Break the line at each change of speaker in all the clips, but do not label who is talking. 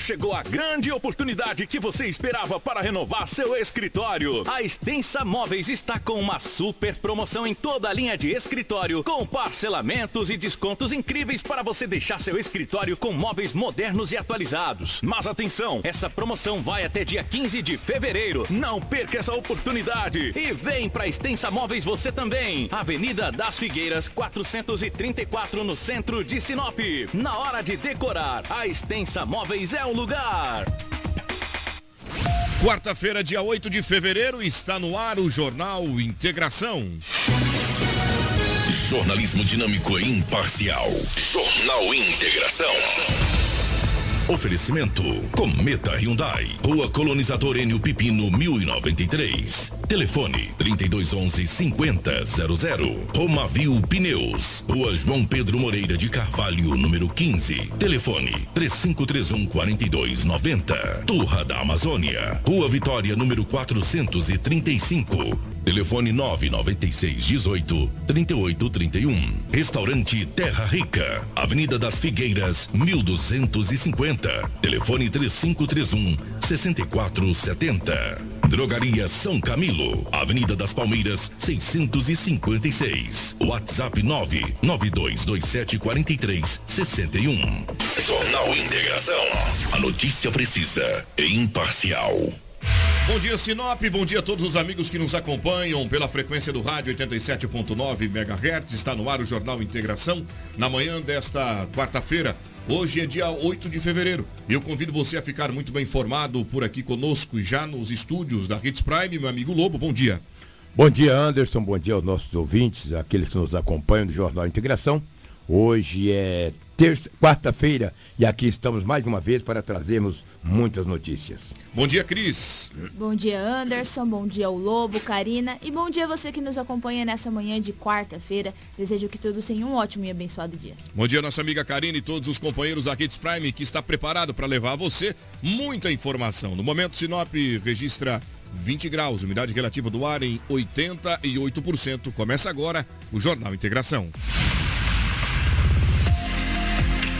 Chegou a grande oportunidade que você esperava para renovar seu escritório. A Extensa Móveis está com uma super promoção em toda a linha de escritório, com parcelamentos e descontos incríveis para você deixar seu escritório com móveis modernos e atualizados. Mas atenção, essa promoção vai até dia 15 de fevereiro. Não perca essa oportunidade e vem para Extensa Móveis você também. Avenida das Figueiras, 434 no centro de Sinop. Na hora de decorar, a Extensa Móveis é o lugar.
Quarta-feira, dia 8 de fevereiro, está no ar o Jornal Integração.
Jornalismo dinâmico e imparcial. Jornal Integração. Oferecimento Cometa Hyundai, Rua Colonizador Enio Pipino 1093. Telefone 3211 5000. Romavil Pneus, Rua João Pedro Moreira de Carvalho, número 15. Telefone 3531 4290. Turra da Amazônia, Rua Vitória, número 435. Telefone 996 18 38 31. Restaurante Terra Rica, Avenida das Figueiras, 1250. Telefone 3531 6470. Drogaria São Camilo, Avenida das Palmeiras, 656. WhatsApp 99227 43 61. Jornal Integração. A notícia precisa e imparcial.
Bom dia, Sinop. Bom dia a todos os amigos que nos acompanham pela frequência do rádio 87.9 MHz. Está no ar o Jornal Integração na manhã desta quarta-feira. Hoje é dia 8 de fevereiro e eu convido você a ficar muito bem informado por aqui conosco já nos estúdios da Hits Prime, meu amigo Lobo. Bom dia.
Bom dia, Anderson. Bom dia aos nossos ouvintes, aqueles que nos acompanham do Jornal Integração. Hoje é terça, quarta-feira e aqui estamos mais uma vez para trazermos muitas notícias.
Bom dia, Cris.
Bom dia, Anderson. Bom dia, o Lobo, Karina. E bom dia você que nos acompanha nessa manhã de quarta-feira. Desejo que todos tenham um ótimo e abençoado dia.
Bom dia, nossa amiga Karina e todos os companheiros da Kids Prime que está preparado para levar a você muita informação. No momento, Sinop registra 20 graus, umidade relativa do ar em 88%. Começa agora o Jornal Integração.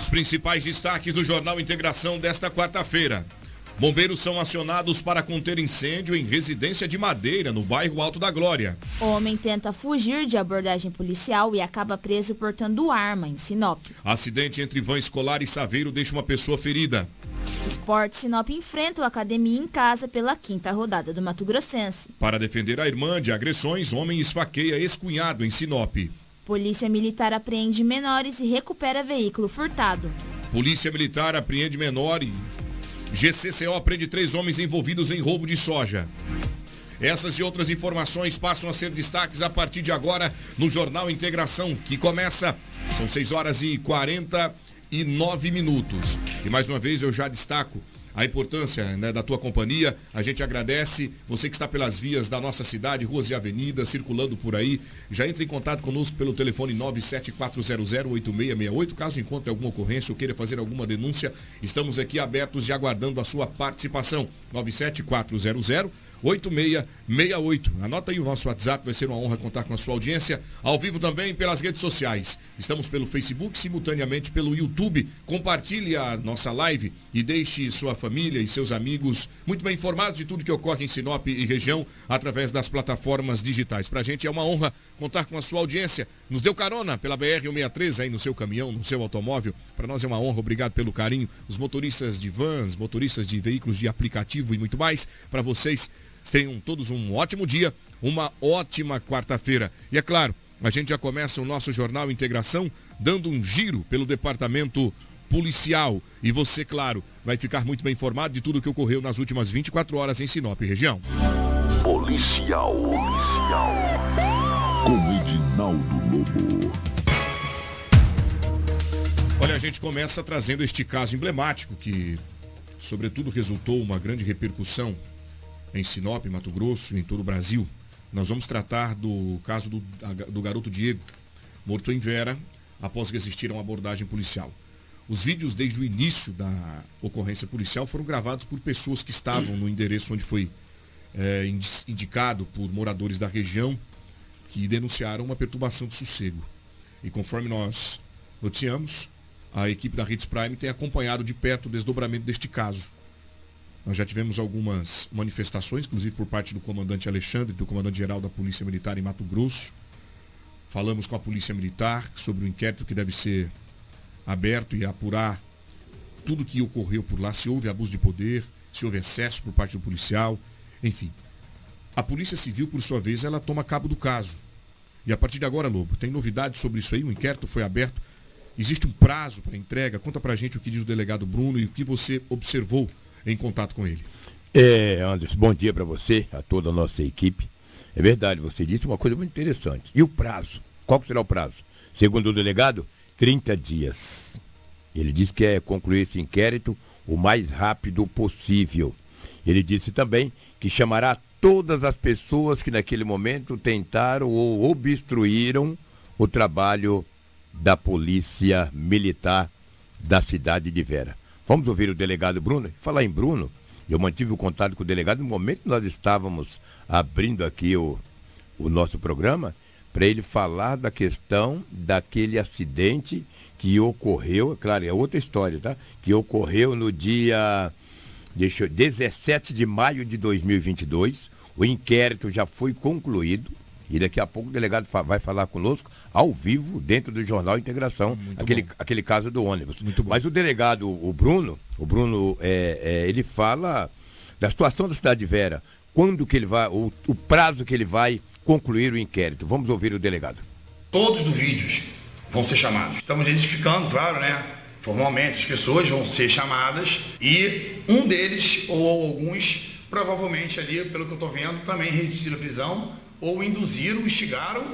Os principais destaques do Jornal Integração desta quarta-feira. Bombeiros são acionados para conter incêndio em residência de Madeira, no bairro Alto da Glória.
Homem tenta fugir de abordagem policial e acaba preso portando arma em Sinop.
Acidente entre van escolar e Saveiro deixa uma pessoa ferida.
Esporte Sinop enfrenta o Academia em casa pela quinta rodada do Mato Grossense.
Para defender a irmã de agressões, homem esfaqueia ex-cunhado em Sinop.
Polícia Militar apreende menores e recupera veículo furtado.
Polícia Militar apreende menor e GCCO apreende três homens envolvidos em roubo de soja. Essas e outras informações passam a ser destaques a partir de agora no Jornal Integração, que começa, são 6 horas e 49 minutos. E mais uma vez eu já destaco a importância né, da tua companhia. A gente agradece você que está pelas vias da nossa cidade, ruas e avenidas, circulando por aí. Já entre em contato conosco pelo telefone 974008668. Caso encontre alguma ocorrência ou queira fazer alguma denúncia, estamos aqui abertos e aguardando a sua participação. 97400 8668. Anota aí o nosso WhatsApp, vai ser uma honra contar com a sua audiência. Ao vivo também pelas redes sociais. Estamos pelo Facebook, simultaneamente pelo YouTube. Compartilhe a nossa live e deixe sua família e seus amigos muito bem informados de tudo que ocorre em Sinop e região através das plataformas digitais. Pra gente é uma honra contar com a sua audiência. Nos deu carona pela BR-163 aí no seu caminhão, no seu automóvel. Para nós é uma honra, obrigado pelo carinho. Os motoristas de vans, motoristas de veículos de aplicativo e muito mais. Para vocês, Tenham todos um ótimo dia, uma ótima quarta-feira. E é claro, a gente já começa o nosso Jornal Integração dando um giro pelo departamento policial. E você, claro, vai ficar muito bem informado de tudo o que ocorreu nas últimas 24 horas em Sinop região.
Policial. Policial.
Com Edinaldo Lobo.
Olha, a gente começa trazendo este caso emblemático que, sobretudo, resultou uma grande repercussão em Sinop, Mato Grosso, em todo o Brasil. Nós vamos tratar do caso do, do garoto Diego, morto em Vera, após resistir a uma abordagem policial. Os vídeos desde o início da ocorrência policial foram gravados por pessoas que estavam no endereço onde foi é, indicado por moradores da região que denunciaram uma perturbação de sossego. E conforme nós noticiamos, a equipe da Hits Prime tem acompanhado de perto o desdobramento deste caso. Nós já tivemos algumas manifestações, inclusive por parte do comandante Alexandre, do comandante-geral da Polícia Militar em Mato Grosso. Falamos com a Polícia Militar sobre o inquérito que deve ser aberto e apurar tudo que ocorreu por lá, se houve abuso de poder, se houve excesso por parte do policial, enfim. A Polícia Civil, por sua vez, ela toma cabo do caso. E a partir de agora, Lobo, tem novidades sobre isso aí? O inquérito foi aberto Existe um prazo para entrega? Conta para gente o que diz o delegado Bruno e o que você observou em contato com ele.
É, Anderson, bom dia para você, a toda a nossa equipe. É verdade, você disse uma coisa muito interessante. E o prazo? Qual será o prazo? Segundo o delegado, 30 dias. Ele disse que é concluir esse inquérito o mais rápido possível. Ele disse também que chamará todas as pessoas que naquele momento tentaram ou obstruíram o trabalho da Polícia Militar da cidade de Vera. Vamos ouvir o delegado Bruno. Falar em Bruno, eu mantive o contato com o delegado no momento que nós estávamos abrindo aqui o, o nosso programa, para ele falar da questão daquele acidente que ocorreu, claro, é outra história, tá? Que ocorreu no dia deixa, 17 de maio de 2022. O inquérito já foi concluído. E daqui a pouco o delegado vai falar conosco ao vivo dentro do Jornal Integração, aquele, aquele caso do ônibus. Mas o delegado, o Bruno, o Bruno, é, é, ele fala da situação da cidade de Vera, quando que ele vai, o, o prazo que ele vai concluir o inquérito. Vamos ouvir o delegado.
Todos os vídeos vão ser chamados. Estamos identificando, claro, né? Formalmente, as pessoas vão ser chamadas e um deles ou alguns, provavelmente ali, pelo que eu estou vendo, também resistiram à prisão ou induziram, instigaram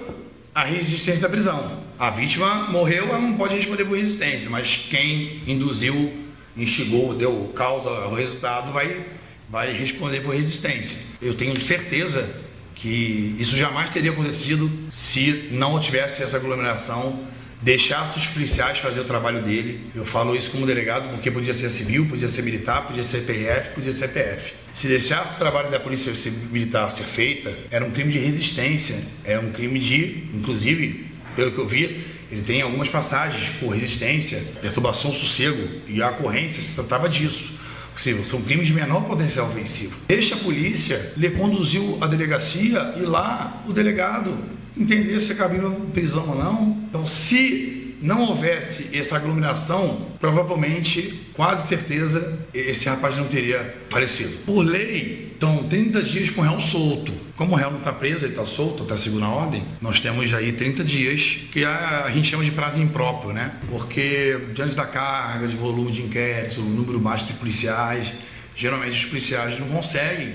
a resistência da prisão. A vítima morreu, ela não pode responder por resistência, mas quem induziu, instigou, deu causa ao resultado vai, vai responder por resistência. Eu tenho certeza que isso jamais teria acontecido se não tivesse essa aglomeração, deixasse os policiais fazer o trabalho dele. Eu falo isso como delegado porque podia ser civil, podia ser militar, podia ser PF, podia ser PF. Se deixasse o trabalho da polícia militar ser feita, era um crime de resistência, é um crime de, inclusive, pelo que eu vi, ele tem algumas passagens por resistência, perturbação sossego e a ocorrência se tratava disso. Ou seja, são crimes de menor potencial ofensivo. Deixa a polícia, lhe conduziu à delegacia e lá o delegado entender se cabia prisão ou não. Então, se não houvesse essa aglomeração, provavelmente, quase certeza, esse rapaz não teria falecido. Por lei, então 30 dias com o réu solto. Como o réu não está preso, ele está solto até a segunda ordem, nós temos aí 30 dias, que a, a, gente chama de prazo impróprio, né? Porque diante da carga, de volume de inquéritos, o número baixo de policiais, geralmente os policiais não conseguem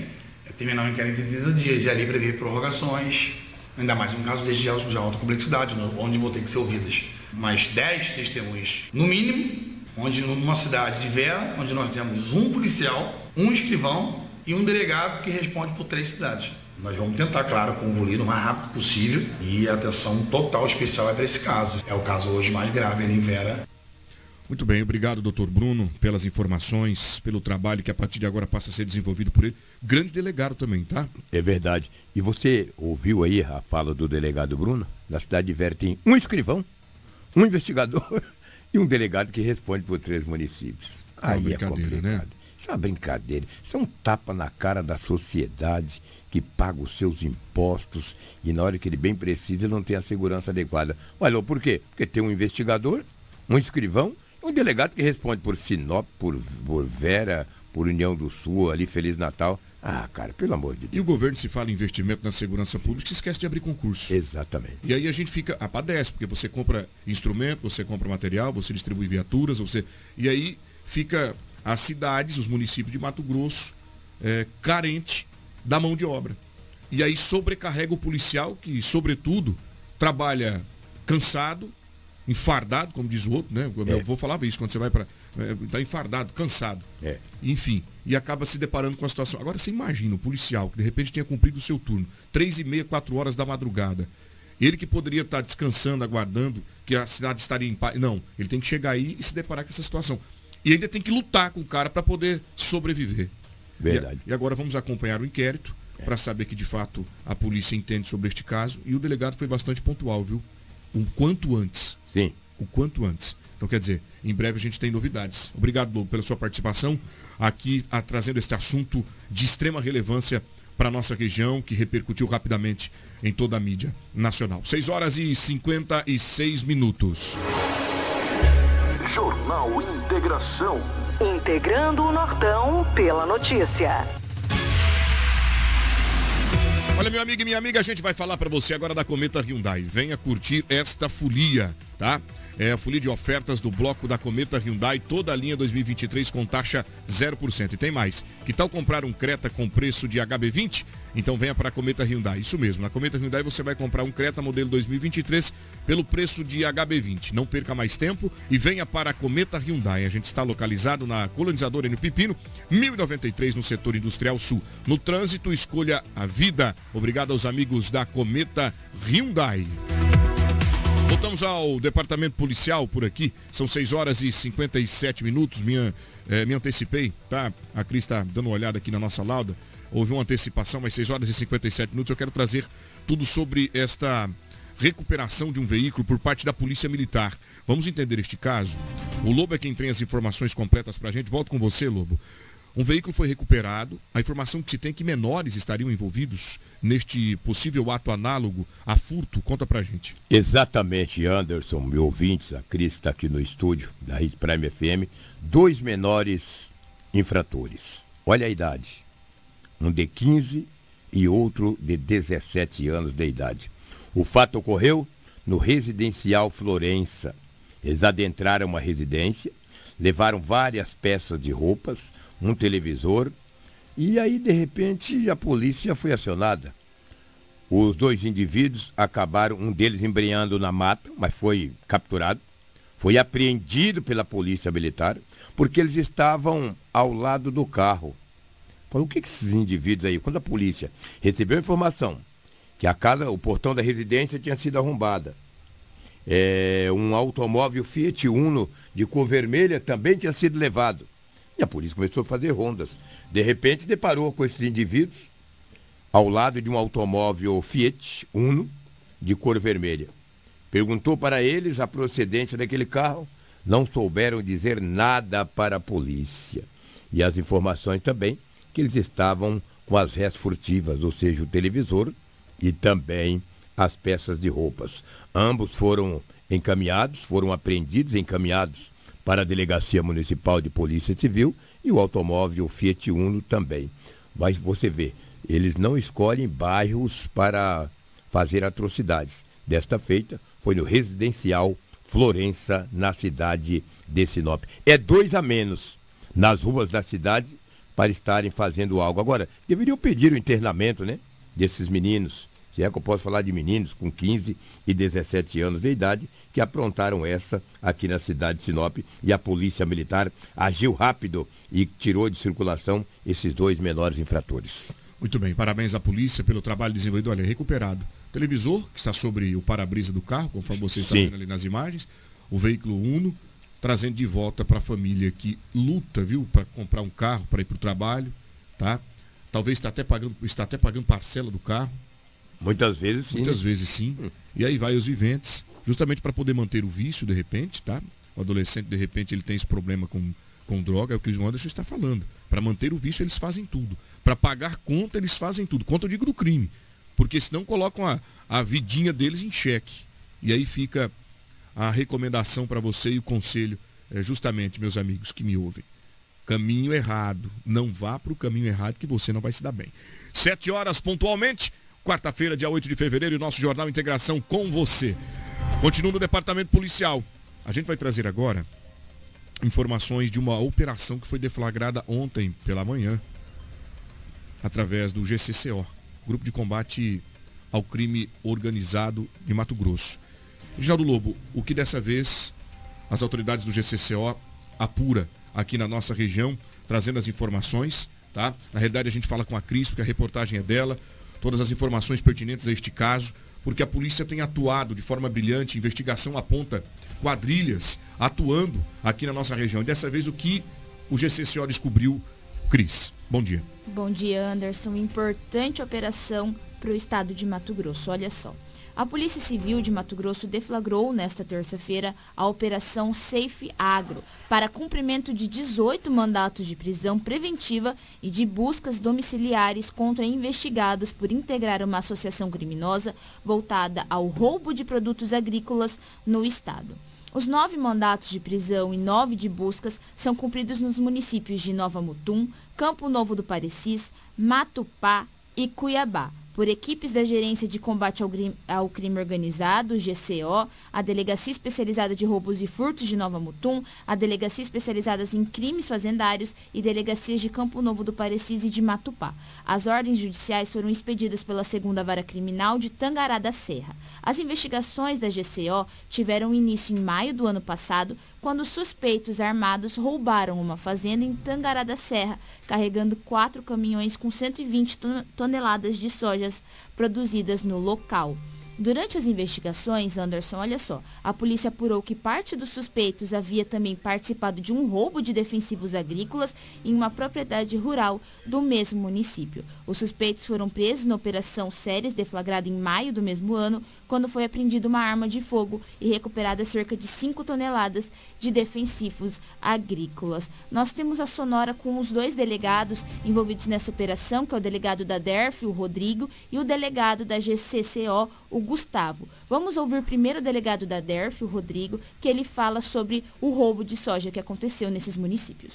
terminar o inquérito em 30 dias, e ali prevê prorrogações, ainda mais em caso de alta complexidade, onde vão ter que ser ouvidas mais 10 testemunhas, no mínimo, onde numa cidade de Vera, onde nós temos um policial, um escrivão e um delegado que responde por três cidades. Nós vamos tentar, claro, concluir o mais rápido possível e a atenção total especial é para esse caso. É o caso hoje mais grave ali em Vera.
Muito bem, obrigado, doutor Bruno, pelas informações, pelo trabalho que a partir de agora passa a ser desenvolvido por ele. Grande delegado também, tá?
É verdade. E você ouviu aí a fala do delegado Bruno? Na cidade de Vera tem um escrivão um investigador e um delegado que responde por três municípios.
É Aí é complicado. Né?
Isso é uma brincadeira. Isso é um tapa na cara da sociedade que paga os seus impostos e na hora que ele bem precisa não tem a segurança adequada. Olha, por quê? Porque tem um investigador, um escrivão e um delegado que responde por Sinop, por, por Vera, por União do Sul, ali Feliz Natal. Ah, cara, pelo amor de Deus.
E o governo se fala em investimento na segurança pública e esquece de abrir concurso.
Exatamente.
E aí a gente fica, apadece, porque você compra instrumento, você compra material, você distribui viaturas, você. E aí fica as cidades, os municípios de Mato Grosso, é, carente da mão de obra. E aí sobrecarrega o policial, que, sobretudo, trabalha cansado, enfardado, como diz o outro, né? Meu
É.
avô falava isso, quando você vai para. Está enfardado, cansado.
É.
Enfim, e acaba se deparando com a situação. Agora você imagina o policial que de repente tinha cumprido o seu turno, três e meia, quatro horas da madrugada. Ele que poderia estar descansando, aguardando que a cidade estaria em paz. Não, ele tem que chegar aí e se deparar com essa situação. E ainda tem que lutar com o cara para poder sobreviver.
Verdade.
E, e agora vamos acompanhar o inquérito para saber que de fato a polícia entende sobre este caso. E o delegado foi bastante pontual, viu? O quanto antes.
Sim.
O quanto antes. Então, quer dizer, em breve a gente tem novidades. Obrigado, Lobo, pela sua participação aqui, a, trazendo este assunto de extrema relevância para a nossa região, que repercutiu rapidamente em toda a mídia nacional. 6 horas e 56 minutos.
Jornal Integração.
Integrando o Nortão pela notícia.
Olha, meu amigo e minha amiga, a gente vai falar para você agora da Cometa Hyundai. Venha curtir esta folia, tá? É a folia de ofertas do bloco da Cometa Hyundai, toda a linha 2023 com taxa 0%. E tem mais. Que tal comprar um Creta com preço de HB20? Então venha para a Cometa Hyundai. Isso mesmo, na Cometa Hyundai você vai comprar um Creta modelo 2023 pelo preço de HB20. Não perca mais tempo e venha para a Cometa Hyundai. A gente está localizado na colonizadora N Pipino, 1093 no setor industrial sul. No trânsito, escolha a vida. Obrigado aos amigos da Cometa Hyundai. Voltamos ao departamento policial por aqui. São 6 horas e 57 minutos. Minha, eh, me antecipei, tá? A Cris está dando uma olhada aqui na nossa lauda. Houve uma antecipação, mas 6 horas e 57 minutos. Eu quero trazer tudo sobre esta recuperação de um veículo por parte da Polícia Militar. Vamos entender este caso. O Lobo é quem tem as informações completas para a gente. Volto com você, Lobo. Um veículo foi recuperado. A informação que se tem é que menores estariam envolvidos neste possível ato análogo a furto. Conta pra gente.
Exatamente, Anderson, meu ouvintes, a Cris está aqui no estúdio da Rede Prime FM, dois menores infratores. Olha a idade. Um de 15 e outro de 17 anos de idade. O fato ocorreu no residencial Florença. Eles adentraram uma residência, levaram várias peças de roupas, um televisor, e aí de repente a polícia foi acionada. Os dois indivíduos acabaram, um deles embreando na mata, mas foi capturado. Foi apreendido pela polícia militar, porque eles estavam ao lado do carro. Falou, o que, que esses indivíduos aí? Quando a polícia recebeu a informação que a casa, o portão da residência tinha sido arrombada. É, um automóvel Fiat Uno de cor vermelha também tinha sido levado. E a polícia começou a fazer rondas. De repente, deparou com esses indivíduos ao lado de um automóvel Fiat Uno de cor vermelha. Perguntou para eles a procedência daquele carro, não souberam dizer nada para a polícia. E as informações também que eles estavam com as res furtivas, ou seja, o televisor e também as peças de roupas. Ambos foram encaminhados, foram apreendidos, encaminhados para a Delegacia Municipal de Polícia Civil e o automóvel Fiat Uno também. Mas você vê, eles não escolhem bairros para fazer atrocidades. Desta feita foi no residencial Florença, na cidade de Sinop. É dois a menos nas ruas da cidade para estarem fazendo algo. Agora, deveriam pedir o internamento, né? Desses meninos, se é que eu posso falar de meninos com 15 e 17 anos de idade, que aprontaram essa aqui na cidade de Sinop e a polícia militar agiu rápido e tirou de circulação esses dois menores infratores.
Muito bem, parabéns à polícia pelo trabalho desenvolvido. Olha, recuperado. Televisor, que está sobre o para-brisa do carro, conforme você está
Sim.
vendo ali nas imagens. O veículo Uno, trazendo de volta para a família que luta, viu, para comprar um carro, para ir para o trabalho, tá? Talvez está até pagando, está até pagando parcela do carro.
Muitas vezes sim.
Muitas
né?
vezes sim. E aí vai os viventes, justamente para poder manter o vício de repente, tá? O adolescente, de repente, ele tem esse problema com, com droga, é o que o Anderson está falando. Para manter o vício, eles fazem tudo. Para pagar conta, eles fazem tudo. Conta eu digo do crime. Porque senão colocam a, a vidinha deles em xeque. E aí fica a recomendação para você e o conselho, é, justamente, meus amigos que me ouvem. Caminho errado. Não vá para o caminho errado que você não vai se dar bem. Sete horas pontualmente. Quarta-feira, dia 8 de fevereiro, e nosso Jornal Integração com você. Continua no Departamento Policial. A gente vai trazer agora informações de uma operação que foi deflagrada ontem pela manhã, através do GCCO, Grupo de Combate ao Crime Organizado de Mato Grosso. Reginaldo Lobo, o que dessa vez as autoridades do GCCO apura aqui na nossa região, trazendo as informações, tá? Na realidade a gente fala com a Cris, porque a reportagem é dela, todas as informações pertinentes a este caso, porque a polícia tem atuado de forma brilhante, investigação aponta quadrilhas atuando aqui na nossa região. E dessa vez o que o GCCO descobriu, Cris. Bom dia.
Bom dia, Anderson. Importante operação para o estado de Mato Grosso. Olha só. A Polícia Civil de Mato Grosso deflagrou nesta terça-feira a Operação Safe Agro para cumprimento de 18 mandatos de prisão preventiva e de buscas domiciliares contra investigados por integrar uma associação criminosa voltada ao roubo de produtos agrícolas no estado. Os nove mandatos de prisão e nove de buscas são cumpridos nos municípios de Nova Mutum, Campo Novo do Parecis, Matupá e Cuiabá por equipes da Gerência de Combate ao Crime Organizado, GCO, a Delegacia Especializada de Roubos e Furtos de Nova Mutum, a Delegacia Especializada em Crimes Fazendários e Delegacias de Campo Novo do Parecis e de Matupá. As ordens judiciais foram expedidas pela Segunda Vara Criminal de Tangará da Serra. As investigações da GCO tiveram início em maio do ano passado, quando suspeitos armados roubaram uma fazenda em Tangará da Serra, carregando quatro caminhões com 120 toneladas de sojas produzidas no local. Durante as investigações, Anderson, olha só, a polícia apurou que parte dos suspeitos havia também participado de um roubo de defensivos agrícolas em uma propriedade rural do mesmo município. Os suspeitos foram presos na Operação Séries, deflagrada em maio do mesmo ano, quando foi apreendida uma arma de fogo e recuperada cerca de 5 toneladas de defensivos agrícolas. Nós temos a sonora com os dois delegados envolvidos nessa operação, que é o delegado da DERF, o Rodrigo, e o delegado da GCCO, o Gustavo. Vamos ouvir primeiro o delegado da DERF, o Rodrigo, que ele fala sobre o roubo de soja que aconteceu nesses municípios.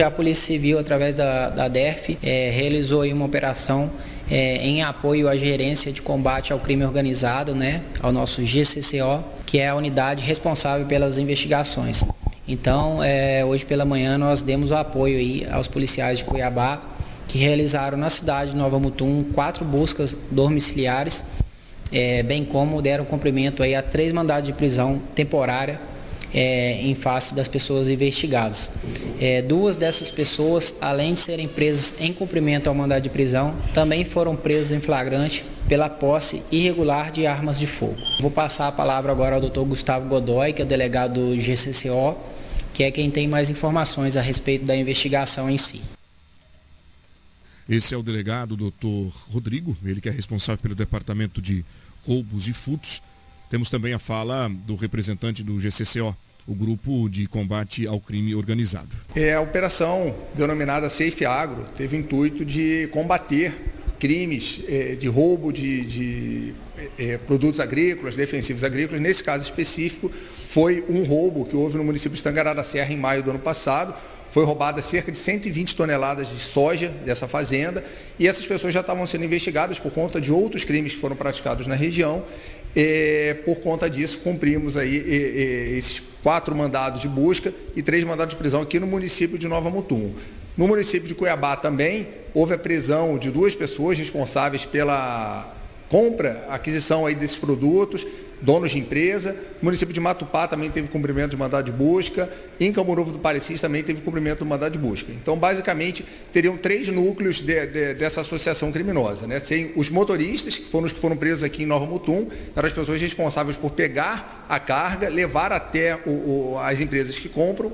A Polícia Civil, através da, da DERF, é, realizou uma operação é, em apoio à Gerência de Combate ao Crime Organizado, né, ao nosso GCCO, que é a unidade responsável pelas investigações. Então, é, hoje pela manhã nós demos o apoio aí aos policiais de Cuiabá, que realizaram na cidade de Nova Mutum quatro buscas domiciliares, é, bem como deram cumprimento aí a três mandados de prisão temporária é, em face das pessoas investigadas. É, duas dessas pessoas, além de serem presas em cumprimento ao mandado de prisão, também foram presas em flagrante pela posse irregular de armas de fogo. Vou passar a palavra agora ao Dr. Gustavo Godoy, que é o delegado do GCCO, que é quem tem mais informações a respeito da investigação em si.
Esse é o delegado doutor Rodrigo, ele que é responsável pelo departamento de roubos e furtos temos também a fala do representante do GCCO, o Grupo de Combate ao Crime Organizado.
É, a operação denominada Safe Agro teve o intuito de combater crimes é, de roubo de, de é, produtos agrícolas, defensivos agrícolas. Nesse caso específico, foi um roubo que houve no município de Tangará da Serra em maio do ano passado. Foi roubada cerca de 120 toneladas de soja dessa fazenda e essas pessoas já estavam sendo investigadas por conta de outros crimes que foram praticados na região é, por conta disso, cumprimos aí é, é, esses quatro mandados de busca e três mandados de prisão aqui no município de Nova Mutum. No município de Cuiabá também houve a prisão de duas pessoas responsáveis pela compra, aquisição aí desses produtos, donos de empresa. O município de Matupá também teve cumprimento de mandado de busca. Em Campo Novo do Parecis também teve cumprimento do mandado de busca. Então, basicamente, teriam três núcleos de, de, dessa associação criminosa. Né? Sem os motoristas, que foram os que foram presos aqui em Nova Mutum, eram as pessoas responsáveis por pegar a carga, levar até o, o, as empresas que compram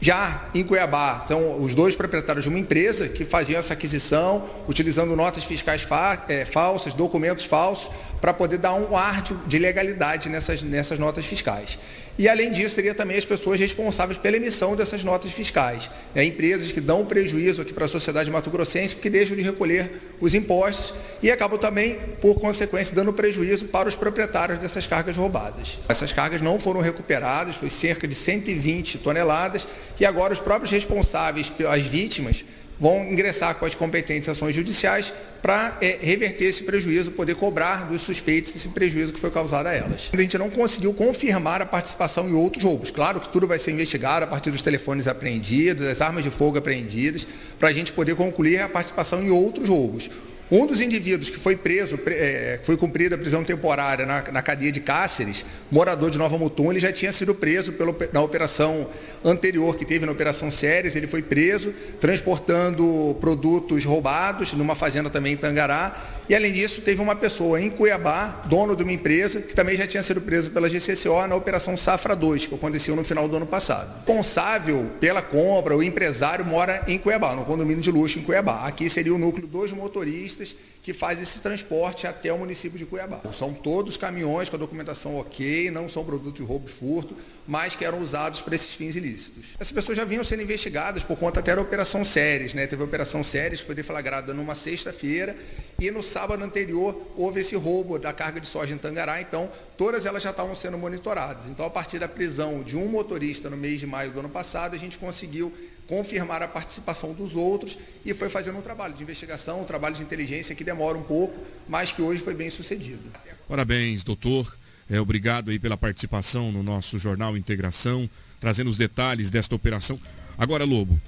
já em Cuiabá, são os dois proprietários de uma empresa que faziam essa aquisição, utilizando notas fiscais fa é, falsas, documentos falsos, para poder dar um ar de legalidade nessas, nessas notas fiscais. E, além disso, seria também as pessoas responsáveis pela emissão dessas notas fiscais. Né? Empresas que dão prejuízo aqui para a sociedade mato-grossense porque deixam de recolher os impostos e acabam também, por consequência, dando prejuízo para os proprietários dessas cargas roubadas. Essas cargas não foram recuperadas, foi cerca de 120 toneladas e agora os próprios responsáveis, as vítimas, vão ingressar com as competentes ações judiciais para é, reverter esse prejuízo, poder cobrar dos suspeitos esse prejuízo que foi causado a elas. A gente não conseguiu confirmar a participação em outros roubos. Claro que tudo vai ser investigado a partir dos telefones apreendidos, das armas de fogo apreendidas, para a gente poder concluir a participação em outros roubos. Um dos indivíduos que foi preso, é, foi cumprida a prisão temporária na, na, cadeia de Cáceres, morador de Nova Mutum, ele já tinha sido preso na operação anterior que teve na Operação Séries, ele foi preso transportando produtos roubados numa fazenda também em Tangará e, além disso, teve uma pessoa em Cuiabá, dono de uma empresa, que também já tinha sido preso pela GCCO na Operação Safra 2, que aconteceu no final do ano passado. Responsável pela compra, o empresário, mora em Cuiabá, no condomínio de luxo em Cuiabá. Aqui seria o núcleo dos motoristas que faz esse transporte até o município de Cuiabá. São todos caminhões com a documentação ok, não são produtos de roubo e furto, mas que eram usados para esses fins ilícitos. Essas pessoas já vinham sendo investigadas por conta até da Operação Séries, né? Teve a Operação Séries, foi deflagrada numa sexta-feira e no sábado anterior houve esse roubo da carga de soja em Tangará, então todas elas já estavam sendo monitoradas. Então, a partir da prisão de um motorista no mês de maio do ano passado, a gente conseguiu confirmar a participação dos outros e foi fazendo um trabalho de investigação, um trabalho de inteligência que demora um pouco, mas que hoje foi bem sucedido.
Parabéns, doutor. É, obrigado aí pela participação no nosso jornal Integração, trazendo os detalhes desta operação. Agora, Lobo,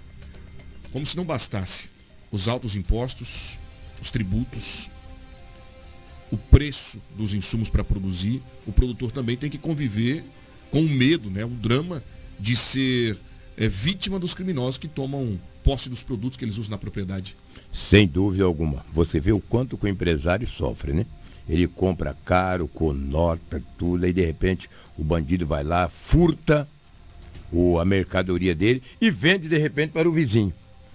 como se não bastasse os altos impostos, os tributos, o preço dos insumos para produzir, o produtor também tem que conviver com o medo, né, o drama de ser é, vítima dos criminosos que tomam posse dos produtos que eles usam na propriedade.
Sem dúvida alguma. Você vê o quanto que o empresário sofre, né? Ele compra caro, com nota, tudo, e de repente o bandido vai lá, furta o, a mercadoria dele e vende de repente para o vizinho.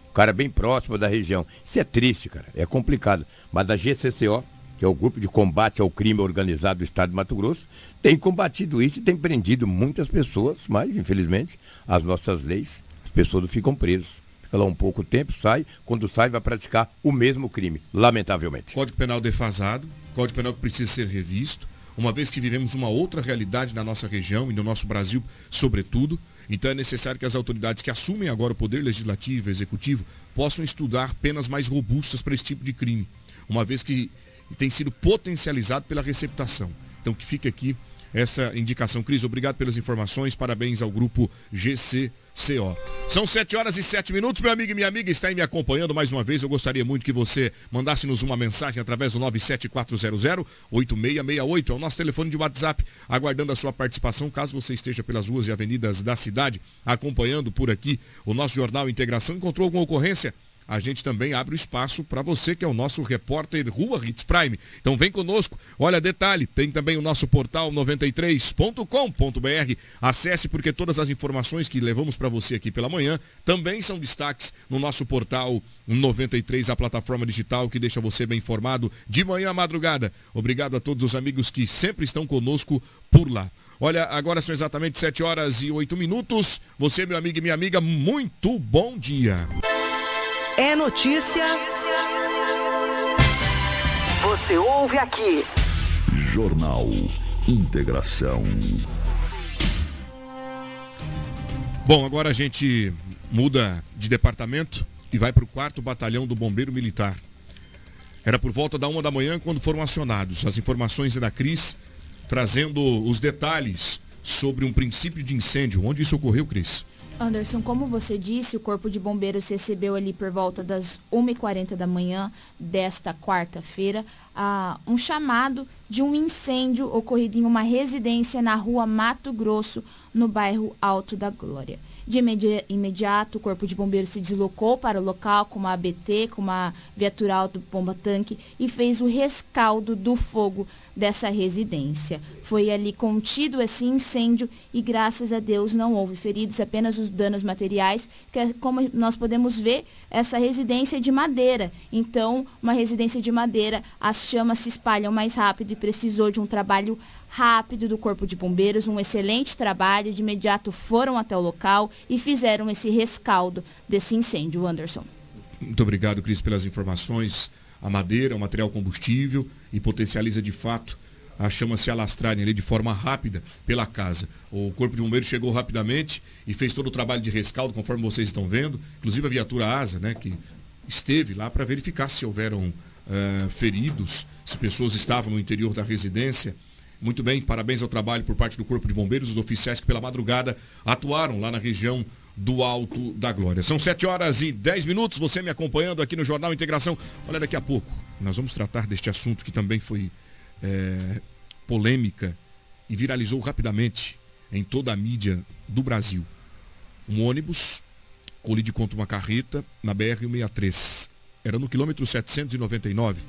O cara bem próximo da região. Isso é triste, cara. É complicado. Mas a GCCO, que é o Grupo de Combate ao Crime Organizado do Estado de Mato Grosso, tem combatido isso e tem prendido muitas pessoas, mas infelizmente as nossas leis, as pessoas ficam presas. Fica lá um pouco tempo, sai, quando sai vai praticar o mesmo crime, lamentavelmente.
Código Penal defasado, Código Penal que precisa ser revisto, uma vez que vivemos uma outra realidade na nossa região e no nosso Brasil, sobretudo. Então é necessário que as autoridades que assumem agora o poder legislativo e executivo possam estudar penas mais robustas para esse tipo de crime, uma vez que tem sido potencializado pela receptação. Então que fique aqui essa indicação. Cris, obrigado pelas informações. Parabéns ao grupo GCCO. São 7 horas e 7 minutos. Meu amigo e minha amiga está aí me acompanhando mais uma vez. Eu gostaria muito que você mandasse-nos uma mensagem através do 97400-8668. É o nosso telefone de WhatsApp, aguardando a sua participação. Caso você esteja pelas ruas e avenidas da cidade, acompanhando por aqui o nosso Jornal Integração, encontrou alguma ocorrência? A gente também abre o espaço para você que é o nosso repórter Rua Hits Prime. Então vem conosco. Olha, detalhe, tem também o nosso portal 93.com.br. Acesse porque todas as informações que levamos para você aqui pela manhã também são destaques no nosso portal 93, a plataforma digital que deixa você bem informado de manhã à madrugada. Obrigado a todos os amigos que sempre estão conosco por lá. Olha, agora são exatamente 7 horas e 8 minutos. Você, meu amigo e minha amiga, muito bom dia.
É notícia. Você ouve aqui.
Jornal Integração.
Bom, agora a gente muda de departamento e vai para o quarto batalhão do Bombeiro Militar. Era por volta da uma da manhã quando foram acionados. As informações é da Cris, trazendo os detalhes sobre um princípio de incêndio. Onde isso ocorreu, Cris?
Anderson, como você disse, o Corpo de Bombeiros recebeu ali por volta das 1h40 da manhã desta quarta-feira uh, um chamado de um incêndio ocorrido em uma residência na rua Mato Grosso, no bairro Alto da Glória. De imediato, o Corpo de Bombeiros se deslocou para o local com uma ABT, com uma viatura auto bomba tanque e fez o rescaldo do fogo dessa residência. Foi ali contido esse incêndio e graças a Deus não houve feridos, apenas os danos materiais, que é como nós podemos ver, essa residência é de madeira. Então, uma residência de madeira, as chamas se espalham mais rápido e precisou de um trabalho rápido do Corpo de Bombeiros, um excelente trabalho. De imediato foram até o local e fizeram esse rescaldo desse incêndio, Anderson.
Muito obrigado, Cris, pelas informações. A madeira é um material combustível e potencializa de fato a chama se alastrarem ali de forma rápida pela casa. O Corpo de Bombeiros chegou rapidamente e fez todo o trabalho de rescaldo, conforme vocês estão vendo, inclusive a viatura ASA, né, que esteve lá para verificar se houveram uh, feridos, se pessoas estavam no interior da residência. Muito bem, parabéns ao trabalho por parte do Corpo de Bombeiros, os oficiais que pela madrugada atuaram lá na região do Alto da Glória. São 7 horas e 10 minutos, você me acompanhando aqui no Jornal Integração. Olha, daqui a pouco nós vamos tratar deste assunto que também foi é, polêmica e viralizou rapidamente em toda a mídia do Brasil. Um ônibus colide contra uma carreta na BR-163. Era no quilômetro 799.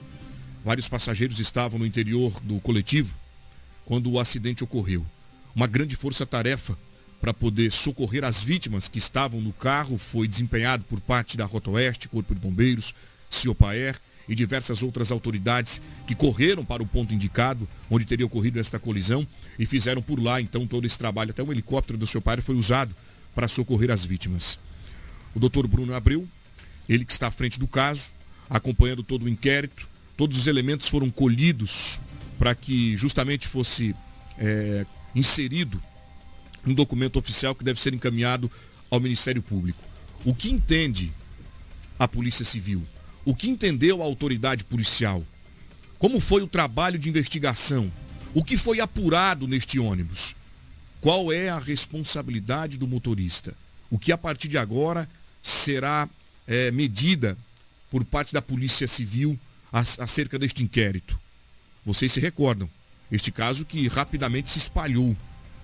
Vários passageiros estavam no interior do coletivo quando o acidente ocorreu. Uma grande força-tarefa para poder socorrer as vítimas que estavam no carro foi desempenhado por parte da Rota Oeste, Corpo de Bombeiros, Ciopaer e diversas outras autoridades que correram para o ponto indicado, onde teria ocorrido esta colisão, e fizeram por lá então todo esse trabalho. Até um helicóptero do Ciopaer foi usado para socorrer as vítimas. O doutor Bruno Abreu, ele que está à frente do caso, acompanhando todo o inquérito, todos os elementos foram colhidos para que justamente fosse é, inserido um documento oficial que deve ser encaminhado ao Ministério Público. O que entende a Polícia Civil? O que entendeu a autoridade policial? Como foi o trabalho de investigação? O que foi apurado neste ônibus? Qual é a responsabilidade do motorista? O que a partir de agora será é, medida por parte da Polícia Civil acerca deste inquérito? Vocês se recordam, este caso que rapidamente se espalhou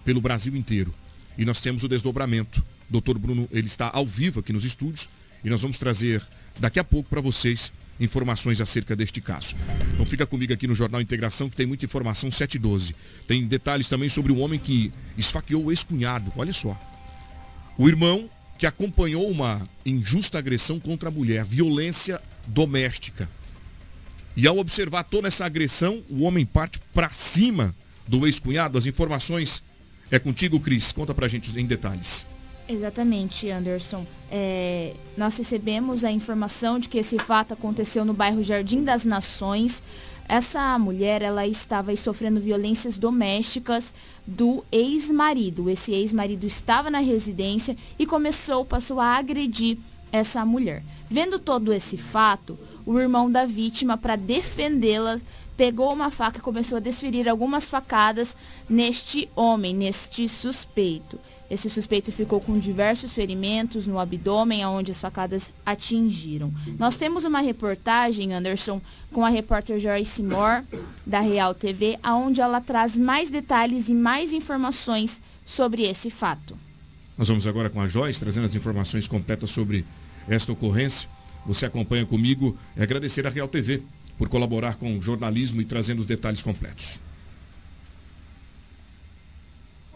pelo Brasil inteiro. E nós temos o desdobramento. Doutor Bruno, ele está ao vivo aqui nos estúdios e nós vamos trazer daqui a pouco para vocês informações acerca deste caso. Então fica comigo aqui no Jornal Integração que tem muita informação 712. Tem detalhes também sobre um homem que esfaqueou o ex-cunhado. Olha só. O irmão que acompanhou uma injusta agressão contra a mulher, violência doméstica. E ao observar toda essa agressão, o homem parte para cima do ex-cunhado. As informações é contigo, Cris. Conta pra gente em detalhes.
Exatamente, Anderson. É, nós recebemos a informação de que esse fato aconteceu no bairro Jardim das Nações. Essa mulher, ela estava sofrendo violências domésticas do ex-marido. Esse ex-marido estava na residência e começou, passou a agredir essa mulher. Vendo todo esse fato, o irmão da vítima, para defendê-la, pegou uma faca e começou a desferir algumas facadas neste homem, neste suspeito. Esse suspeito ficou com diversos ferimentos no abdômen, aonde as facadas atingiram. Nós temos uma reportagem, Anderson, com a repórter Joyce Moore, da Real TV, aonde ela traz mais detalhes e mais informações sobre esse fato.
Nós vamos agora com a Joyce, trazendo as informações completas sobre esta ocorrência. Você acompanha comigo e agradecer a Real TV por colaborar com o jornalismo e trazendo os detalhes completos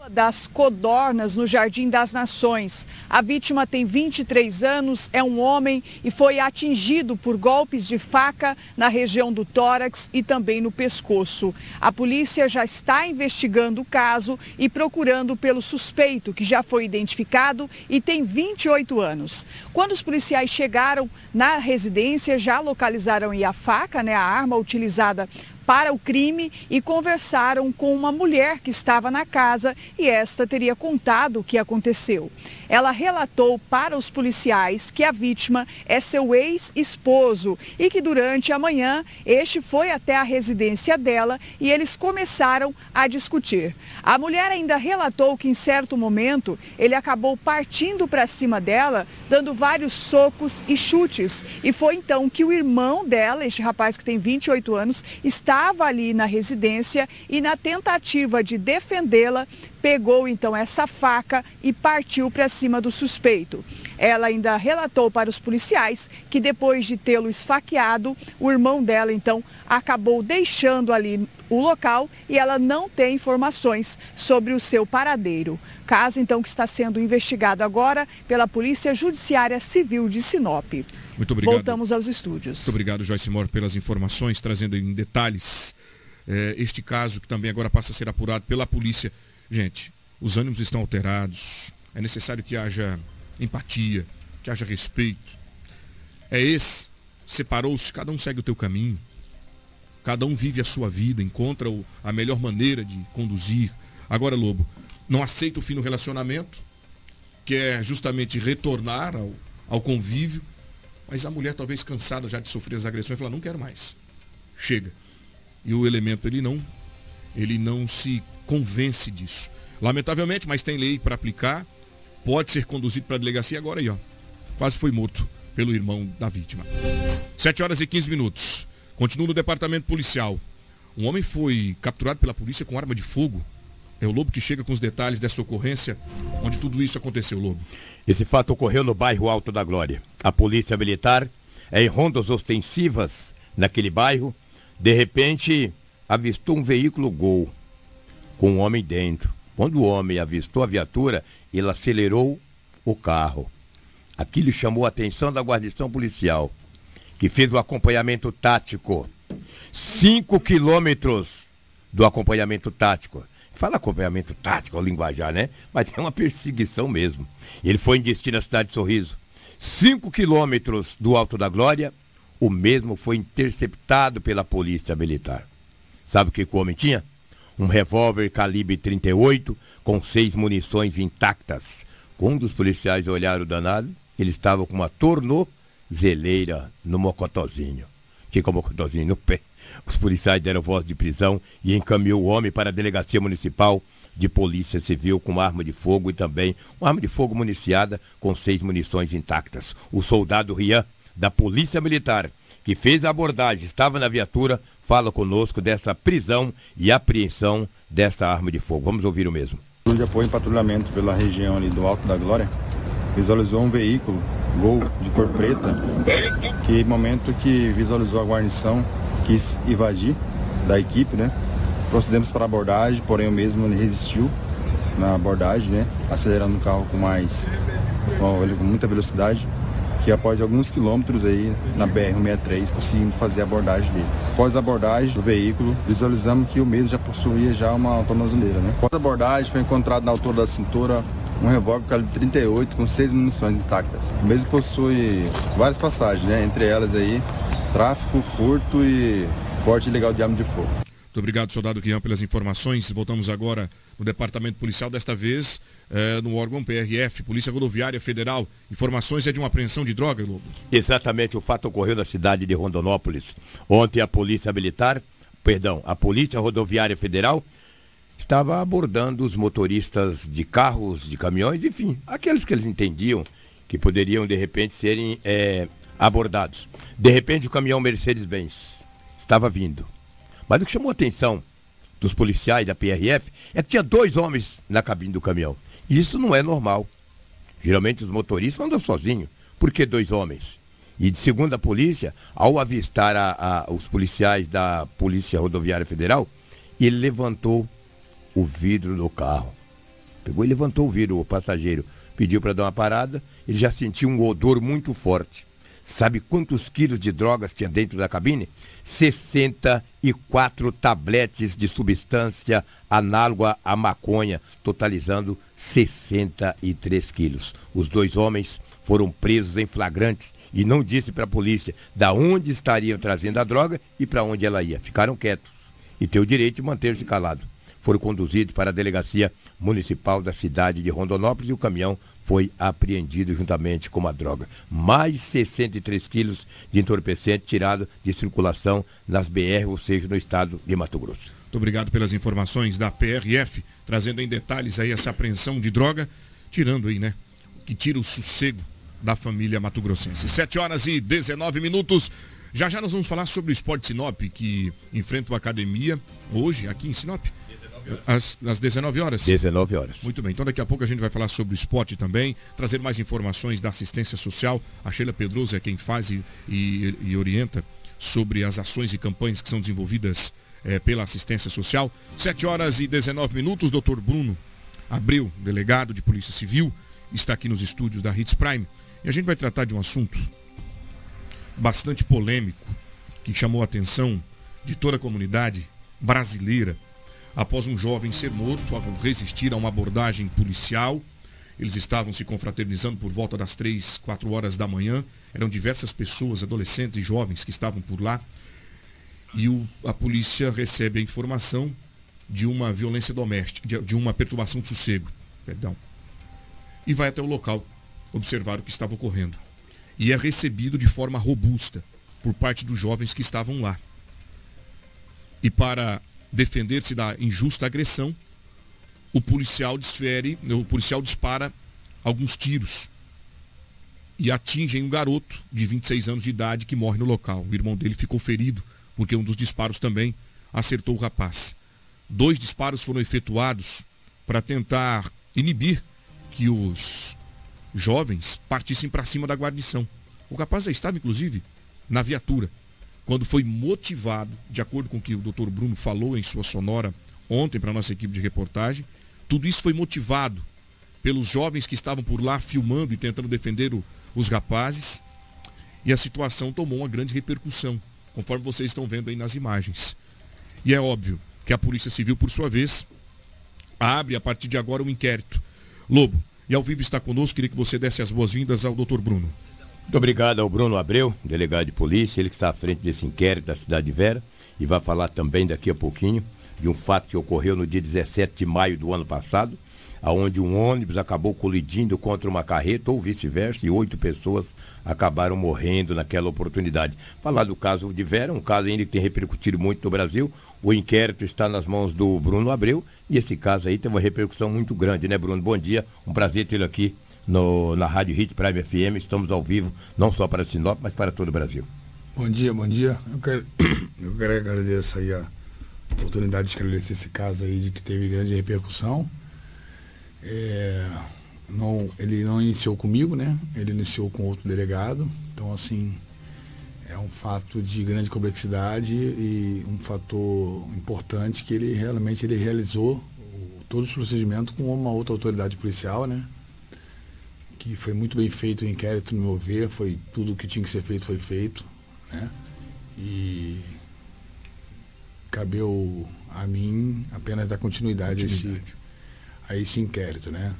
das Codornas, no Jardim das Nações. A vítima tem 23 anos, é um homem e foi atingido por golpes de faca na região do tórax e também no pescoço. A polícia já está investigando o caso e procurando pelo suspeito, que já foi identificado e tem 28 anos. Quando os policiais chegaram na residência, já localizaram a faca, né, a arma utilizada para o crime e conversaram com uma mulher que estava na casa e esta teria contado o que aconteceu. Ela relatou para os policiais que a vítima é seu ex-esposo e que durante a manhã este foi até a residência dela e eles começaram a discutir. A mulher ainda relatou que em certo momento ele acabou partindo para cima dela, dando vários socos e chutes. E foi então que o irmão dela, este rapaz que tem 28 anos, estava ali na residência e na tentativa de defendê-la, pegou então essa faca e partiu para cima do suspeito. Ela ainda relatou para os policiais que depois de tê-lo esfaqueado, o irmão dela então acabou deixando ali o local e ela não tem informações sobre o seu paradeiro. Caso então que está sendo investigado agora pela Polícia Judiciária Civil de Sinop.
Muito obrigado.
Voltamos aos estúdios.
Muito obrigado, Joyce Moore, pelas informações, trazendo em detalhes eh, este caso que também agora passa a ser apurado pela polícia Gente, os ânimos estão alterados. É necessário que haja empatia, que haja respeito. É esse. Separou-se, cada um segue o teu caminho. Cada um vive a sua vida, encontra a melhor maneira de conduzir. Agora, Lobo, não aceita o fim do relacionamento, que é justamente retornar ao, ao convívio. Mas a mulher, talvez cansada já de sofrer as agressões, fala, não quero mais. Chega. E o elemento, ele não, ele não se convence disso. Lamentavelmente, mas tem lei para aplicar pode ser conduzido para a delegacia agora aí, ó. Quase foi morto pelo irmão da vítima. 7 horas e 15 minutos. Continua no departamento policial. Um homem foi capturado pela polícia com arma de fogo. É o Lobo que chega com os detalhes dessa ocorrência, onde tudo isso aconteceu, Lobo.
Esse fato ocorreu no bairro Alto da Glória. A polícia militar, em rondas ostensivas naquele bairro, de repente avistou um veículo Gol com um homem dentro. Quando o homem avistou a viatura, ele acelerou o carro. Aquilo chamou a atenção da guarnição policial, que fez o acompanhamento tático. Cinco quilômetros do acompanhamento tático. Fala acompanhamento tático, ao linguajar, né? Mas é uma perseguição mesmo. Ele foi em destino à cidade de Sorriso. Cinco quilômetros do Alto da Glória, o mesmo foi interceptado pela polícia militar. Sabe o que o homem tinha? Um revólver calibre 38 com seis munições intactas. Quando os policiais olharam o danado, ele estava com uma tornozeleira no mocotozinho. Que com o mocotozinho no pé. Os policiais deram voz de prisão e encaminhou o homem para a delegacia municipal de polícia civil com arma de fogo e também uma arma de fogo municiada com seis munições intactas. O soldado Rian, da Polícia Militar, que fez a abordagem, estava na viatura, fala conosco dessa prisão e apreensão dessa arma de fogo. Vamos ouvir o mesmo.
De apoio em patrulhamento pela região ali do Alto da Glória, visualizou um veículo, Gol, de cor preta, que momento que visualizou a guarnição, quis invadir da equipe, né? Procedemos para a abordagem, porém o mesmo resistiu na abordagem, né? Acelerando o carro com mais, com muita velocidade, que após alguns quilômetros aí na BR-163 conseguimos fazer a abordagem dele. Após a abordagem do veículo, visualizamos que o mesmo já possuía já uma tornozeleira, né? Após a abordagem foi encontrado na altura da cintura um revólver calibre 38 com seis munições intactas. O mesmo possui várias passagens, né? Entre elas aí, tráfico, furto e porte ilegal de arma de fogo.
Muito obrigado, soldado Guião, pelas informações. Voltamos agora no Departamento Policial, desta vez eh, no órgão PRF, Polícia Rodoviária Federal. Informações é de uma apreensão de droga, Lobo?
Exatamente, o fato ocorreu na cidade de Rondonópolis. Ontem a Polícia Militar, perdão, a Polícia Rodoviária Federal estava abordando os motoristas de carros, de caminhões, enfim, aqueles que eles entendiam que poderiam de repente serem é, abordados. De repente o caminhão Mercedes-Benz estava vindo. Mas o que chamou a atenção dos policiais da PRF é que tinha dois homens na cabine do caminhão. Isso não é normal. Geralmente os motoristas andam sozinhos. Por que dois homens? E de segundo a polícia, ao avistar a, a, os policiais da Polícia Rodoviária Federal, ele levantou o vidro do carro. Pegou e levantou o vidro, o passageiro pediu para dar uma parada, ele já sentiu um odor muito forte. Sabe quantos quilos de drogas tinha dentro da cabine? 64 tabletes de substância análoga à maconha, totalizando 63 quilos. Os dois homens foram presos em flagrantes e não disse para a polícia da onde estariam trazendo a droga e para onde ela ia. Ficaram quietos e têm o direito de manter-se calado foram conduzidos para a delegacia municipal da cidade de Rondonópolis e o caminhão foi apreendido juntamente com a droga. Mais 63 quilos de entorpecente tirado de circulação nas BR, ou seja, no estado de Mato Grosso.
Muito obrigado pelas informações da PRF, trazendo em detalhes aí essa apreensão de droga, tirando aí, né, que tira o sossego da família mato-grossense. 7 horas e 19 minutos. Já já nós vamos falar sobre o Esporte Sinop, que enfrenta a academia hoje aqui em Sinop. Às, às 19 horas?
19 horas.
Muito bem, então daqui a pouco a gente vai falar sobre o esporte também, trazer mais informações da assistência social. A Sheila Pedroso é quem faz e, e, e orienta sobre as ações e campanhas que são desenvolvidas é, pela assistência social. 7 horas e 19 minutos, doutor Bruno Abreu, delegado de Polícia Civil, está aqui nos estúdios da Hits Prime. E a gente vai tratar de um assunto bastante polêmico, que chamou a atenção de toda a comunidade brasileira após um jovem ser morto ao resistir a uma abordagem policial. Eles estavam se confraternizando por volta das 3, 4 horas da manhã. Eram diversas pessoas, adolescentes e jovens que estavam por lá. E o, a polícia recebe a informação de uma violência doméstica, de, de uma perturbação de sossego. Perdão. E vai até o local observar o que estava ocorrendo. E é recebido de forma robusta por parte dos jovens que estavam lá. E para defender-se da injusta agressão, o policial desfere, o policial dispara alguns tiros e atingem um garoto de 26 anos de idade que morre no local. O irmão dele ficou ferido porque um dos disparos também acertou o rapaz. Dois disparos foram efetuados para tentar inibir que os jovens partissem para cima da guarnição. O rapaz já estava, inclusive, na viatura, quando foi motivado, de acordo com o que o doutor Bruno falou em sua sonora ontem para a nossa equipe de reportagem, tudo isso foi motivado pelos jovens que estavam por lá filmando e tentando defender o, os rapazes. E a situação tomou uma grande repercussão, conforme vocês estão vendo aí nas imagens. E é óbvio que a Polícia Civil, por sua vez, abre a partir de agora um inquérito. Lobo, e ao vivo está conosco, queria que você desse as boas-vindas ao doutor Bruno.
Muito obrigado ao Bruno Abreu, delegado de polícia, ele que está à frente desse inquérito da Cidade de Vera e vai falar também daqui a pouquinho de um fato que ocorreu no dia 17 de maio do ano passado, aonde um ônibus acabou colidindo contra uma carreta ou vice-versa e oito pessoas acabaram morrendo naquela oportunidade. Falar do caso de Vera, um caso ainda que tem repercutido muito no Brasil. O inquérito está nas mãos do Bruno Abreu e esse caso aí tem uma repercussão muito grande, né, Bruno? Bom dia, um prazer tê-lo aqui no, na Rádio Hit Prime FM. Estamos ao vivo, não só para Sinop, mas para todo o Brasil.
Bom dia, bom dia. Eu quero, eu quero agradecer aí a oportunidade de esclarecer esse caso aí de que teve grande repercussão. É, não, ele não iniciou comigo, né? Ele iniciou com outro delegado. Então, assim, é um fato de grande complexidade e um fator importante que ele realmente ele realizou todos os procedimentos com uma outra autoridade policial, né? Que foi muito bem feito o inquérito, no meu ver, foi tudo o que tinha que ser feito foi feito, né? E cabeu a mim apenas dar continuidade, continuidade. A, esse, a esse inquérito, né?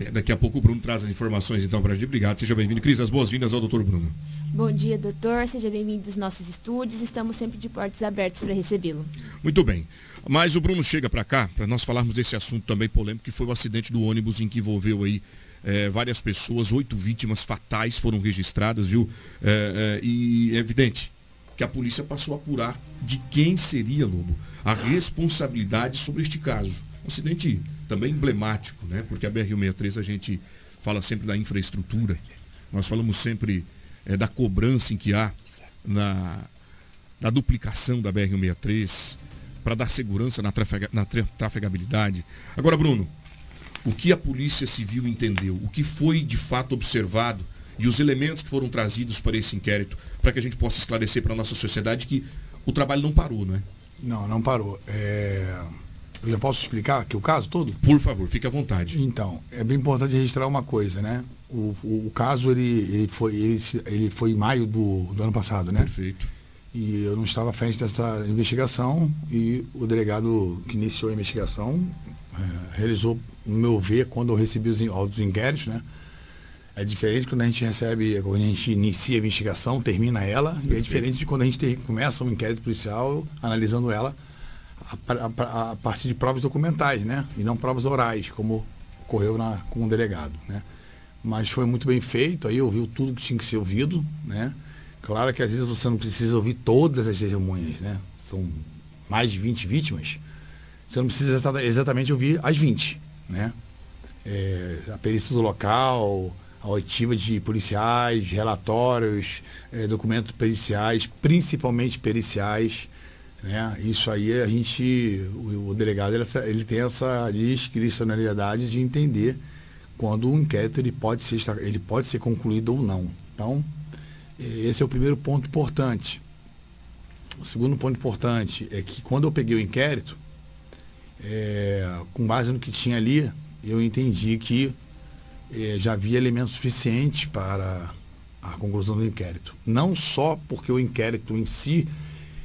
É, daqui a pouco o Bruno traz as informações então para a gente. Obrigado, seja bem-vindo. Cris, as boas-vindas ao doutor Bruno.
Bom dia, doutor. Seja bem-vindo aos nossos estúdios. Estamos sempre de portas abertas para recebê-lo.
Muito bem. Mas o Bruno chega para cá para nós falarmos desse assunto também polêmico, que foi o acidente do ônibus em que envolveu aí é, várias pessoas, oito vítimas fatais foram registradas, viu? É, é, e é evidente que a polícia passou a apurar de quem seria, Lobo, a responsabilidade sobre este caso. Um acidente também emblemático, né? Porque a BR-163 a gente fala sempre da infraestrutura, nós falamos sempre é, da cobrança em que há na, duplicação da BR-163 para dar segurança na, trafega, na trafegabilidade. Agora, Bruno, o que a Polícia Civil entendeu, o que foi de fato observado e os elementos que foram trazidos para esse inquérito, para que a gente possa esclarecer para a nossa sociedade que o trabalho não parou, não é?
Não, não parou. É... Eu já posso explicar aqui o caso todo?
Por favor, fique à vontade.
Então, é bem importante registrar uma coisa, né? O, o, o caso ele, ele, foi, ele, ele foi em maio do, do ano passado, né?
Perfeito.
E eu não estava à frente dessa investigação e o delegado que iniciou a investigação é, realizou, no meu ver, quando eu recebi os autos inquéritos, né? É diferente quando a gente recebe, quando a gente inicia a investigação, termina ela, Perfeito. e é diferente de quando a gente ter, começa um inquérito policial analisando ela a, a, a, partir de provas documentais, né? E não provas orais, como ocorreu na, com o delegado, né? Mas foi muito bem feito, aí ouviu tudo que tinha que ser ouvido, né? Claro que às vezes você não precisa ouvir todas as testemunhas, né? São mais de 20 vítimas. Você não precisa exatamente ouvir as 20, né? É, a perícia do local, a oitiva de policiais, relatórios, é, documentos periciais, principalmente periciais, né? Isso aí a gente, o, o delegado ele, ele, tem essa discricionalidade de entender quando o inquérito ele pode ser, ele pode ser concluído ou não. Então, esse é o primeiro ponto importante. O segundo ponto importante é que quando eu peguei o inquérito, é, com base no que tinha ali, eu entendi que é, já havia elementos suficientes para a conclusão do inquérito. Não só porque o inquérito em si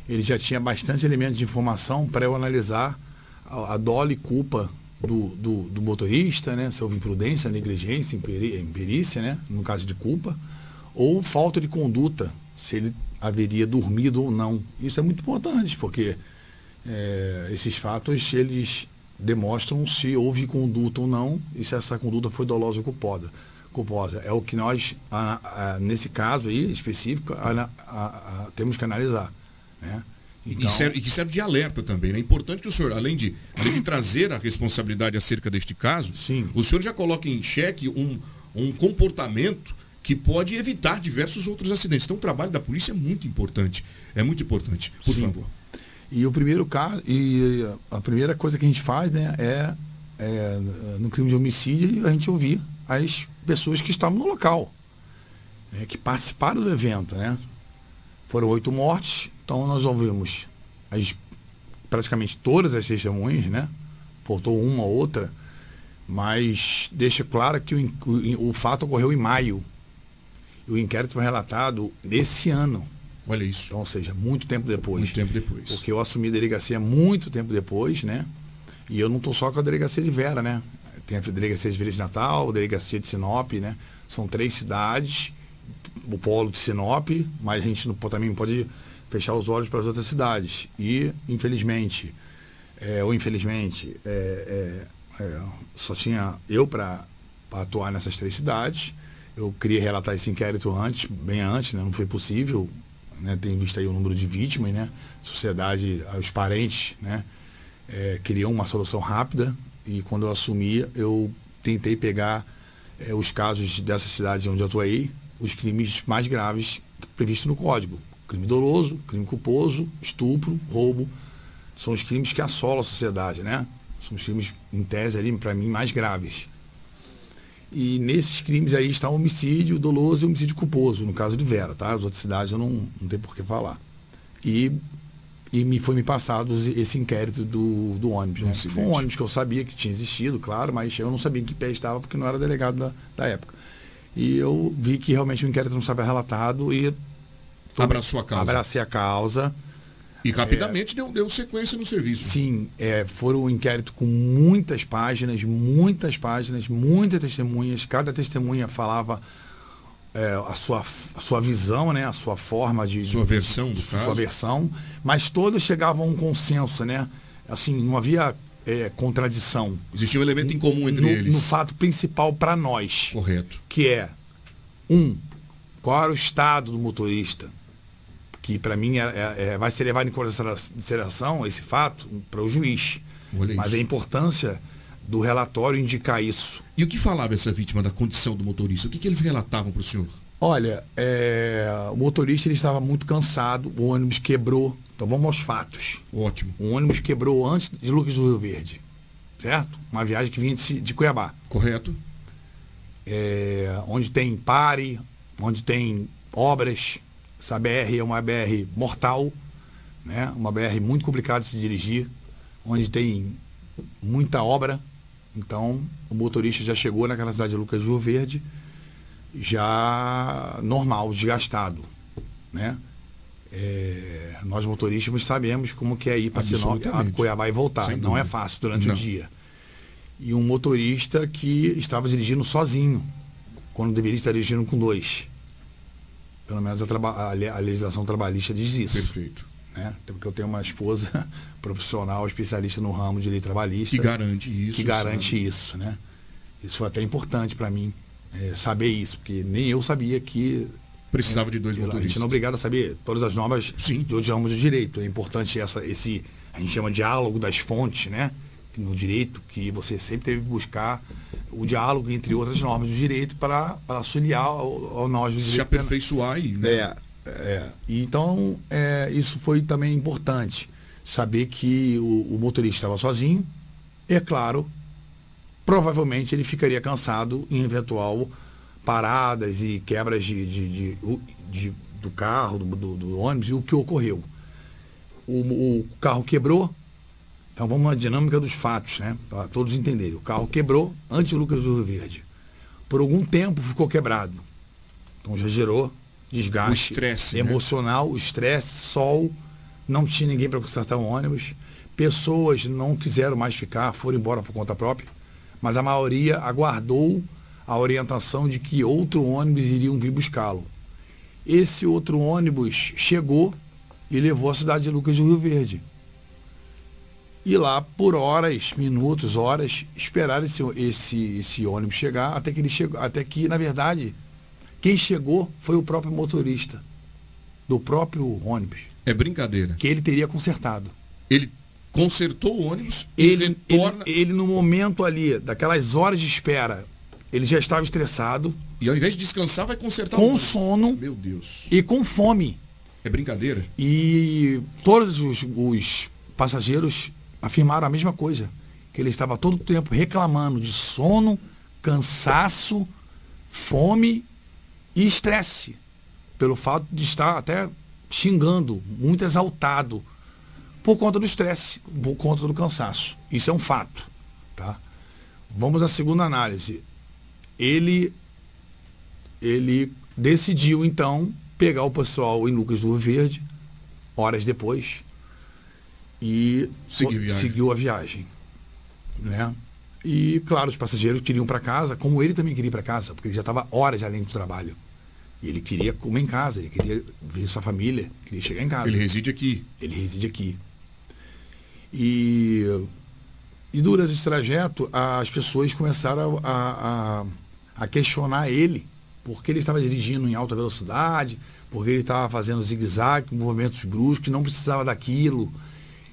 ele já tinha bastante elementos de informação para eu analisar a, a e culpa do, do, do, motorista, né? se houve imprudência, negligência, imperícia, né? no caso de culpa, ou falta de conduta, se ele haveria dormido ou não. Isso é muito importante, porque é, esses fatos eles demonstram se houve conduta ou não e se essa conduta foi dolosa ou culposa. culposa. É o que nós, a, a, nesse caso aí específico, a, temos que analisar. Né?
Então... E, serve, e, que serve de alerta também. Né? É importante que o senhor, além de, além de trazer a responsabilidade acerca deste caso,
Sim.
o senhor já coloca em xeque um, um comportamento que pode evitar diversos outros acidentes. Então o trabalho da polícia é muito importante. É muito importante. Por Sim. favor.
E o primeiro caso, e a primeira coisa que a gente faz né, é, é no crime de homicídio a gente ouvir as pessoas que estavam no local, né, que participaram do evento, né? Foram oito mortes, então nós ouvimos as, praticamente todas as testemunhas, né? Faltou uma ou outra, mas deixa claro que o, o, fato ocorreu em maio. E o inquérito foi relatado nesse ano.
Olha isso.
Então, ou seja, muito tempo depois.
Muito tempo depois.
Porque eu assumi a delegacia muito tempo depois, né? E eu não estou só com a delegacia de Vera, né? Tem a delegacia de Vila de Natal, a delegacia de Sinop, né? São três cidades o polo de Sinop, mas a gente não, também não pode fechar os olhos para as outras cidades. E, infelizmente, é, ou infelizmente, é, é, é só tinha eu para atuar nessas três cidades. Eu queria relatar esse inquérito antes, bem antes, né? não foi possível. Né? Tem visto aí o número de vítimas, né? Sociedade, os parentes, né? É, queriam uma solução rápida e quando eu assumi, eu tentei pegar é, os casos dessas cidades onde eu atuei, os crimes mais graves previstos no Código. Crime doloso, crime culposo, estupro, roubo. São os crimes que assolam a sociedade, né? São os crimes, em tese, ali, para mim, mais graves. E nesses crimes aí está o homicídio doloso e o homicídio culposo, no caso de Vera, tá? As outras cidades eu não, não tenho por que falar. E, e me foi me passado esse inquérito do, do ônibus. Né? Foi um ônibus que eu sabia que tinha existido, claro, mas eu não sabia em que pé estava porque não era delegado da, da época. E eu vi que realmente o inquérito não estava relatado e.
Abraçou a causa.
Abracei a causa.
E rapidamente é, deu, deu sequência no serviço.
Sim, é, foram um inquérito com muitas páginas, muitas páginas, muitas testemunhas. Cada testemunha falava é, a, sua, a sua visão, né? a sua forma de.
Sua versão do
sua
caso.
Sua versão. Mas todas chegavam a um consenso, né? Assim, não havia é, contradição.
Existia um elemento em comum entre
no,
eles.
No fato principal para nós.
Correto.
Que é, um, qual era o estado do motorista? Que para mim é, é, é, vai ser levado em consideração esse fato para o juiz. Olha Mas isso. a importância do relatório indicar isso.
E o que falava essa vítima da condição do motorista? O que, que eles relatavam para o senhor?
Olha, é, o motorista ele estava muito cansado, o ônibus quebrou então vamos aos fatos.
Ótimo.
O ônibus quebrou antes de Lucas do Rio Verde. Certo? Uma viagem que vinha de, de Cuiabá.
Correto.
É, onde tem pare, onde tem obras. Essa BR é uma BR mortal, né? uma BR muito complicada de se dirigir, onde tem muita obra. Então o motorista já chegou naquela cidade de Lucas Rio Verde já normal, desgastado. Né? É, nós motoristas sabemos como que é ir para Sinop, a Cuiabá e voltar. Não é fácil durante Não. o dia. E um motorista que estava dirigindo sozinho, quando deveria estar dirigindo com dois. Pelo menos a, a, legislação trabalhista diz isso.
Perfeito.
Né? Porque eu tenho uma esposa profissional, especialista no ramo de lei trabalhista.
Que garante isso.
Que garante sabe? isso, né? Isso foi até importante para mim é, saber isso, porque nem eu sabia que
Precisava de dois motoristas.
A gente não é obrigado a saber todas as normas
Sim.
de outros ramos do direito. É importante essa, esse, a gente chama diálogo das fontes, né? No direito, que você sempre teve que buscar o diálogo entre outras normas do direito para auxiliar ao, ao nós do
direito. Se aperfeiçoar aí, né?
É, é. Então, é, isso foi também importante. Saber que o, o motorista estava sozinho. E, é claro, provavelmente ele ficaria cansado em eventual paradas e quebras de, de, de, de do carro, do, do, do, ônibus, e o que ocorreu. O, o carro quebrou, então vamos à dinâmica dos fatos, né? Para todos entenderem. O carro quebrou antes de Lucas do Rio Verde. Por algum tempo ficou quebrado. Então já gerou desgaste. O
estresse.
Né? Emocional, né? estresse, sol, não tinha ninguém para consertar o ônibus. Pessoas não quiseram mais ficar, foram embora por conta própria. Mas a maioria aguardou a orientação de que outro ônibus iriam vir buscá-lo. Esse outro ônibus chegou e levou a cidade de Lucas do Rio Verde. E lá, por horas, minutos, horas, esperaram esse, esse, esse ônibus chegar até que ele chegou, até que, na verdade, quem chegou foi o próprio motorista do próprio ônibus.
É brincadeira.
Que ele teria consertado.
Ele consertou o ônibus
ele, retorna... ele, ele, no momento ali, daquelas horas de espera, ele já estava estressado.
E ao invés de descansar, vai consertar
Com sono.
Meu Deus.
E com fome.
É brincadeira?
E todos os, os passageiros afirmaram a mesma coisa. Que ele estava todo o tempo reclamando de sono, cansaço, fome e estresse. Pelo fato de estar até xingando, muito exaltado por conta do estresse, por conta do cansaço. Isso é um fato. Tá? Vamos à segunda análise. Ele, ele decidiu, então, pegar o pessoal em Lucas do Rio Verde, horas depois, e seguiu a viagem. Né? E, claro, os passageiros queriam para casa, como ele também queria ir para casa, porque ele já estava horas além do trabalho. E ele queria comer em casa, ele queria ver sua família, queria chegar em casa.
Ele reside aqui.
Ele reside aqui. E, e durante esse trajeto, as pessoas começaram a, a, a questionar ele, porque ele estava dirigindo em alta velocidade, porque ele estava fazendo zigue-zague, movimentos bruscos, não precisava daquilo.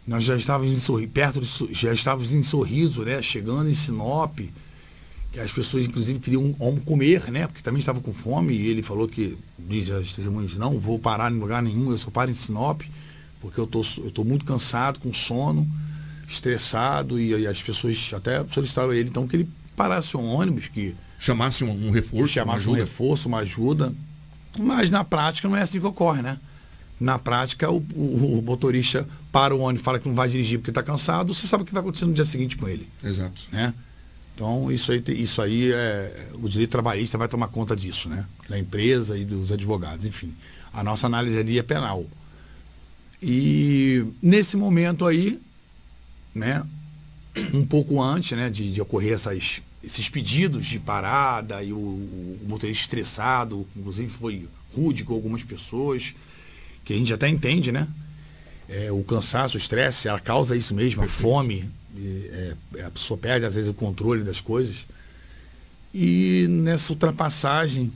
Nós já estávamos em sorriso, perto de, já estávamos em sorriso, né? Chegando em Sinop, que as pessoas inclusive queriam comer, né? Porque também estavam com fome, e ele falou que, diz as testemunhas, não vou parar em lugar nenhum, eu só paro em Sinop porque eu tô, estou muito cansado, com sono, estressado, e, e, as pessoas até solicitaram a ele então que ele parasse um ônibus, que.
Chamasse um, um reforço.
Chamasse um reforço, uma ajuda. Mas na prática não é assim que ocorre, né? Na prática, o, o, o motorista para o ônibus, fala que não vai dirigir porque está cansado, você sabe o que vai acontecer no dia seguinte com ele.
Exato.
Né? Então, isso aí, isso aí é. O direito trabalhista vai tomar conta disso, né? Da empresa e dos advogados, enfim. A nossa análise ali é penal. E nesse momento aí, né, um pouco antes né, de, de ocorrer essas, esses pedidos de parada e o, o, motorista estressado, inclusive foi rude com algumas pessoas, que a gente até entende, né? É, o cansaço, o estresse, ela causa isso mesmo, a fome, é, a pessoa perde às vezes o controle das coisas. E nessa ultrapassagem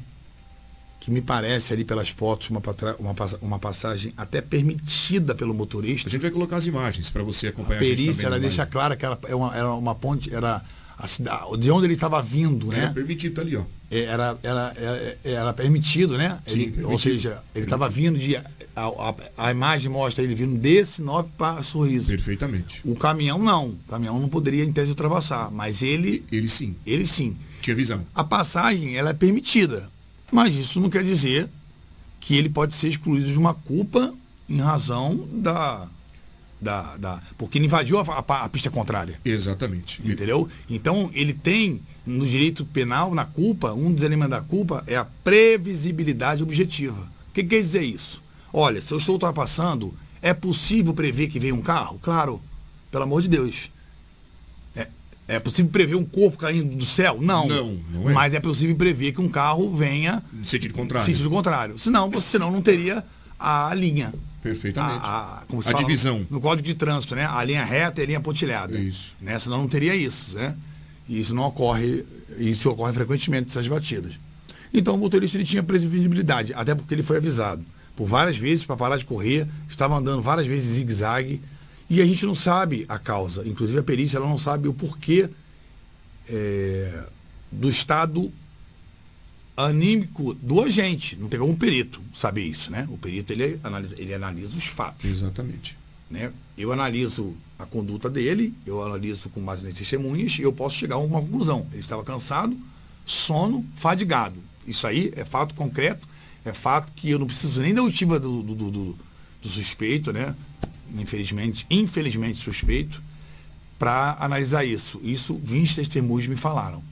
que me parece ali pelas fotos uma, uma, uma passagem até permitida pelo motorista.
A gente vai colocar as imagens para você acompanhar.
A perícia, a ela deixa clara que era, era, uma, era uma ponte, era a cidade, de onde ele estava vindo,
era
né?
permitido, tá ali, ó.
É, era, era, era, era permitido, né? Sim, ele, permitido. Ou seja, ele estava vindo de. A, a, a, imagem mostra ele vindo desse Sinop para Sorriso.
Perfeitamente.
O caminhão não. O caminhão não poderia, em tese, ultrapassar. Mas ele.
Ele sim.
Ele sim.
Tinha visão.
A passagem, ela é permitida. Mas isso não quer dizer que ele pode ser excluído de uma culpa em razão da. Da, da porque ele invadiu a, a, a pista contrária.
Exatamente.
Entendeu? Então ele tem, no direito penal, na culpa, um dos elementos da culpa é a previsibilidade objetiva. O que quer dizer isso? Olha, se eu estou ultrapassando, é possível prever que vem um carro? Claro, pelo amor de Deus. É possível prever um corpo caindo do céu? Não.
Não, não é.
Mas é possível prever que um carro venha.
No sentido contrário.
Sentido contrário. Senão, você senão não teria a linha.
Perfeitamente.
A, a,
a fala, divisão.
No código de trânsito, né? A linha reta e a linha pontilhada.
Isso.
Né? Senão não teria isso, né? E isso não ocorre, isso ocorre frequentemente nessas batidas. Então o motorista ele tinha previsibilidade, até porque ele foi avisado. Por várias vezes, para parar de correr, estava andando várias vezes zigue-zague e a gente não sabe a causa. Inclusive a perícia ela não sabe o porquê é, do estado anímico do agente. Não tem como um perito saber isso, né? O perito ele analisa, ele analisa os fatos.
Exatamente.
Né? Eu analiso a conduta dele, eu analiso com base nas testemunhas e eu posso chegar a uma conclusão. Ele estava cansado, sono, fadigado. Isso aí é fato concreto, é fato que eu não preciso nem da oitiva do, do, do, do suspeito, né? infelizmente, infelizmente suspeito, para analisar isso. Isso 20 testemunhos me falaram.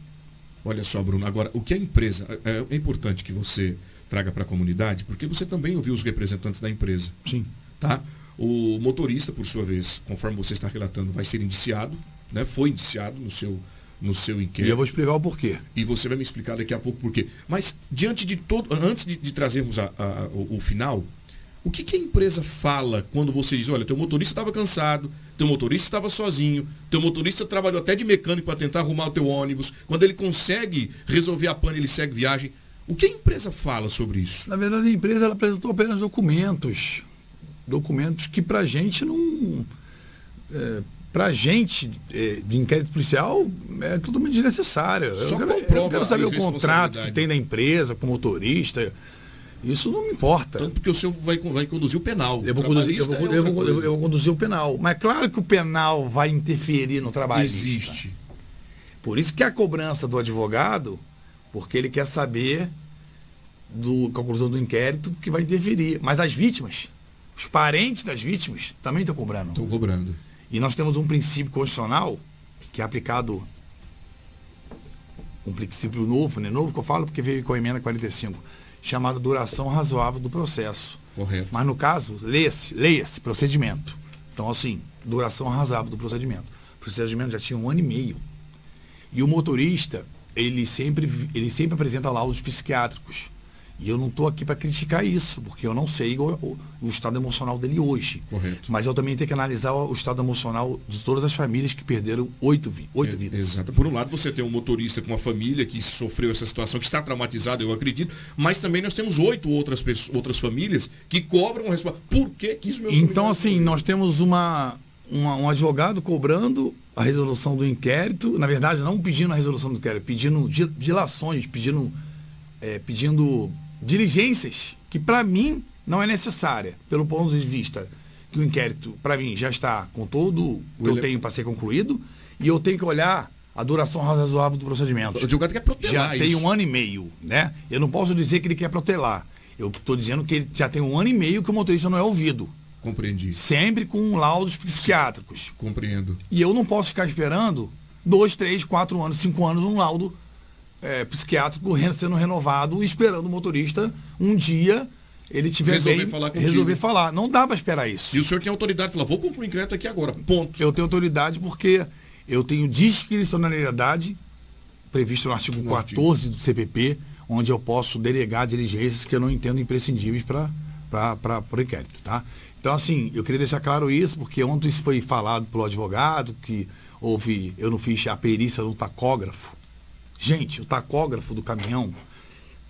Olha só, Bruno, agora, o que a empresa. É, é importante que você traga para a comunidade, porque você também ouviu os representantes da empresa.
Sim.
Tá? O motorista, por sua vez, conforme você está relatando, vai ser indiciado, né? Foi indiciado no seu, no seu inquérito.
E eu vou explicar o porquê.
E você vai me explicar daqui a pouco por quê. Mas, diante de todo. Antes de, de trazermos a, a, o, o final, o que, que, a empresa fala quando você diz, olha, teu motorista estava cansado, teu motorista estava sozinho, teu motorista trabalhou até de mecânico para tentar arrumar o teu ônibus, quando ele consegue resolver a pane, ele segue viagem. O que a empresa fala sobre isso?
Na verdade, a empresa ela apresentou apenas documentos documentos que pra gente não. É, pra gente, é, de inquérito policial, é totalmente desnecessário.
Só
eu, quero,
comprova
eu quero saber
a
o contrato que tem da empresa com o motorista. Isso não me importa.
Tanto porque o senhor vai, vai conduzir o penal.
Eu vou, conduzir, eu, vou,
é
eu, vou, eu, vou conduzir o penal. Mas claro que o penal vai interferir no trabalhista.
Existe.
Por isso que a cobrança do advogado, porque ele quer saber do conclusão do inquérito que vai interferir. Mas as vítimas, os parentes das vítimas, também estão cobrando.
Estão cobrando.
E nós temos um princípio constitucional que é aplicado um princípio novo, né? Novo que eu falo porque veio com a emenda 45, chamado duração razoável do processo.
Correto.
Mas no caso, leia-se, leia-se procedimento. Então, assim, duração razoável do procedimento. O procedimento já tinha um ano e meio. E o motorista, ele sempre, ele sempre apresenta laudos psiquiátricos. E eu não estou aqui para criticar isso, porque eu não sei o, o- o estado emocional dele hoje.
Correto.
Mas eu também tenho que analisar o, o estado emocional de todas as famílias que perderam oito, oito
É,
vidas.
Exato. Por um lado, você tem um motorista com uma família que sofreu essa situação, que está traumatizado, eu acredito, mas também nós temos oito outras, pessoas, outras famílias que cobram a resposta. Por que, que isso meu
Então, assim, nós temos uma, uma- um advogado cobrando a resolução do inquérito, na verdade, não pedindo a resolução do inquérito, pedindo di- dilações, pedindo, é, pedindo diligências, que para mim não é necessária, pelo ponto de vista que o inquérito, para mim, já está com todo o que eu tenho para ser concluído, e eu tenho que olhar a duração razoável do procedimento.
O advogado quer protelar
Já tem
isso.
um ano e meio, né? Eu não posso dizer que ele quer protelar. Eu estou dizendo que ele já tem um ano e meio que o motorista não é ouvido.
Compreendi.
Sempre com laudos psiquiátricos.
Compreendo.
E eu não posso ficar esperando dois, três, quatro anos, cinco anos um laudo é, psiquiátrico sendo renovado esperando o motorista um dia ele tiver
Resolver
bem,
falar contigo.
resolver falar. Não dá para esperar isso.
E o senhor tem autoridade de falar, vou concluir o inquérito aqui agora. Ponto.
Eu tenho autoridade porque eu tenho discricionalidade previsto no artigo 14 do CPP, onde eu posso delegar diligências que eu não entendo imprescindíveis para o inquérito, tá? Então, assim, eu queria deixar claro isso, porque ontem isso foi falado pelo advogado, que houve, eu não fiz a perícia no tacógrafo. Gente, o tacógrafo do caminhão,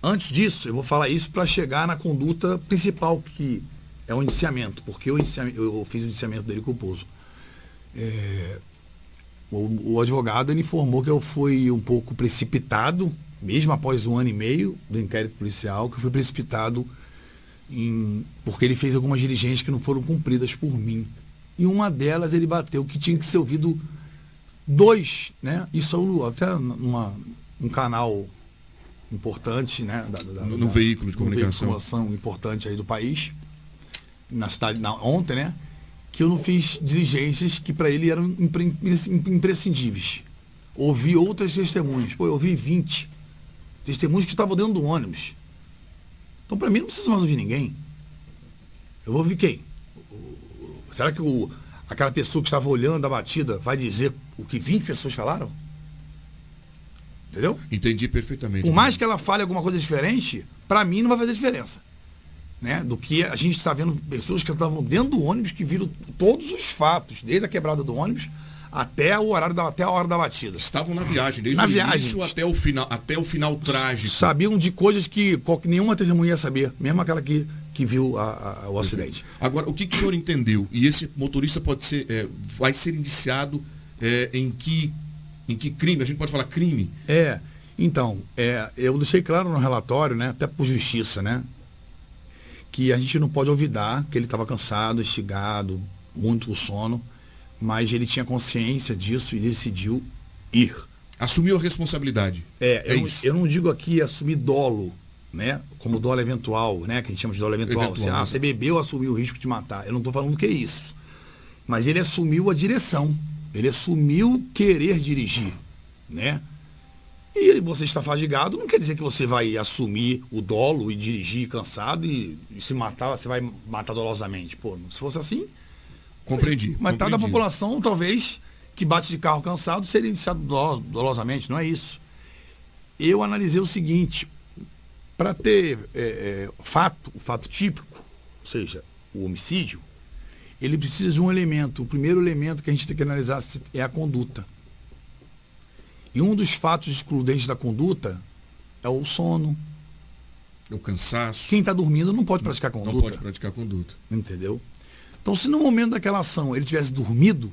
antes disso, eu vou falar isso para chegar na conduta principal, que é o indiciamento, porque indiciamento, eu fiz o indiciamento dele culposo. É, o, o advogado ele informou que eu fui um pouco precipitado, mesmo após um ano e meio do inquérito policial, que eu fui precipitado em- porque ele fez algumas diligências que não foram cumpridas por mim. E uma delas ele bateu que tinha que ser ouvido dois, né? Isso eu- até numa, um canal importante, né? Da, da-
No-
da-
veículo de comunicação.
veículo importante aí do país, na cidade, na, ontem, né? Que eu não fiz diligências que para ele eram impre- imprescindíveis. Ouvi outras testemunhas. Pô, eu ouvi 20 testemunhas que estavam dentro do ônibus. Então, para mim, não precisa mais ouvir ninguém. Eu vou ouvir quem? Será que o, aquela pessoa que estava olhando a batida vai dizer o que 20 pessoas falaram? Entendeu?
Entendi perfeitamente.
Por mais que ela fale alguma coisa diferente, para mim não vai fazer diferença. Né? Do que a gente está vendo pessoas que estavam dentro do ônibus que viram todos os fatos, desde a quebrada do ônibus até o horário da, até a hora da batida.
Estavam na viagem, desde
Na
o
viagem.
início até o final, até o final trágico.
Sabiam de coisas que nenhuma testemunha ia saber, mesmo aquela que, que viu a- a- o acidente.
Agora, o que, que o senhor entendeu? E esse motorista pode ser, é, vai ser indiciado é, em, que, em que crime? A gente pode falar crime?
É, então, é, eu deixei claro no relatório, né, até por justiça, né, que a gente não pode olvidar que ele estava cansado, estigado, muito com sono, mas ele tinha consciência disso e decidiu ir.
Assumiu a responsabilidade.
É,
É
eu,
isso.
eu não digo aqui assumir dolo, né? Como dolo eventual, né? Que a gente chama de dolo eventual.
Eventual,
Você, ah,
né?
você bebeu, assumiu o risco de matar. Eu não estou falando que é isso. Mas ele assumiu a direção. Ele assumiu querer dirigir, né? E você está fadigado, não quer dizer que você vai assumir o dolo e dirigir cansado e, e se matar, você vai matar dolosamente. Pô, se fosse assim,
Compreendi.
mas tá da população, talvez, que bate de carro cansado, seria indiciado dolo- dolosamente, não é isso. Eu analisei o seguinte, para ter é, é, fato, o fato típico, ou seja, o homicídio, ele precisa de um elemento. O primeiro elemento que a gente tem que analisar é a conduta. E um dos fatos excludentes da conduta é o sono.
O cansaço.
Quem está dormindo não pode praticar conduta.
Não pode praticar conduta.
Entendeu? Então, se no momento daquela ação ele tivesse dormido,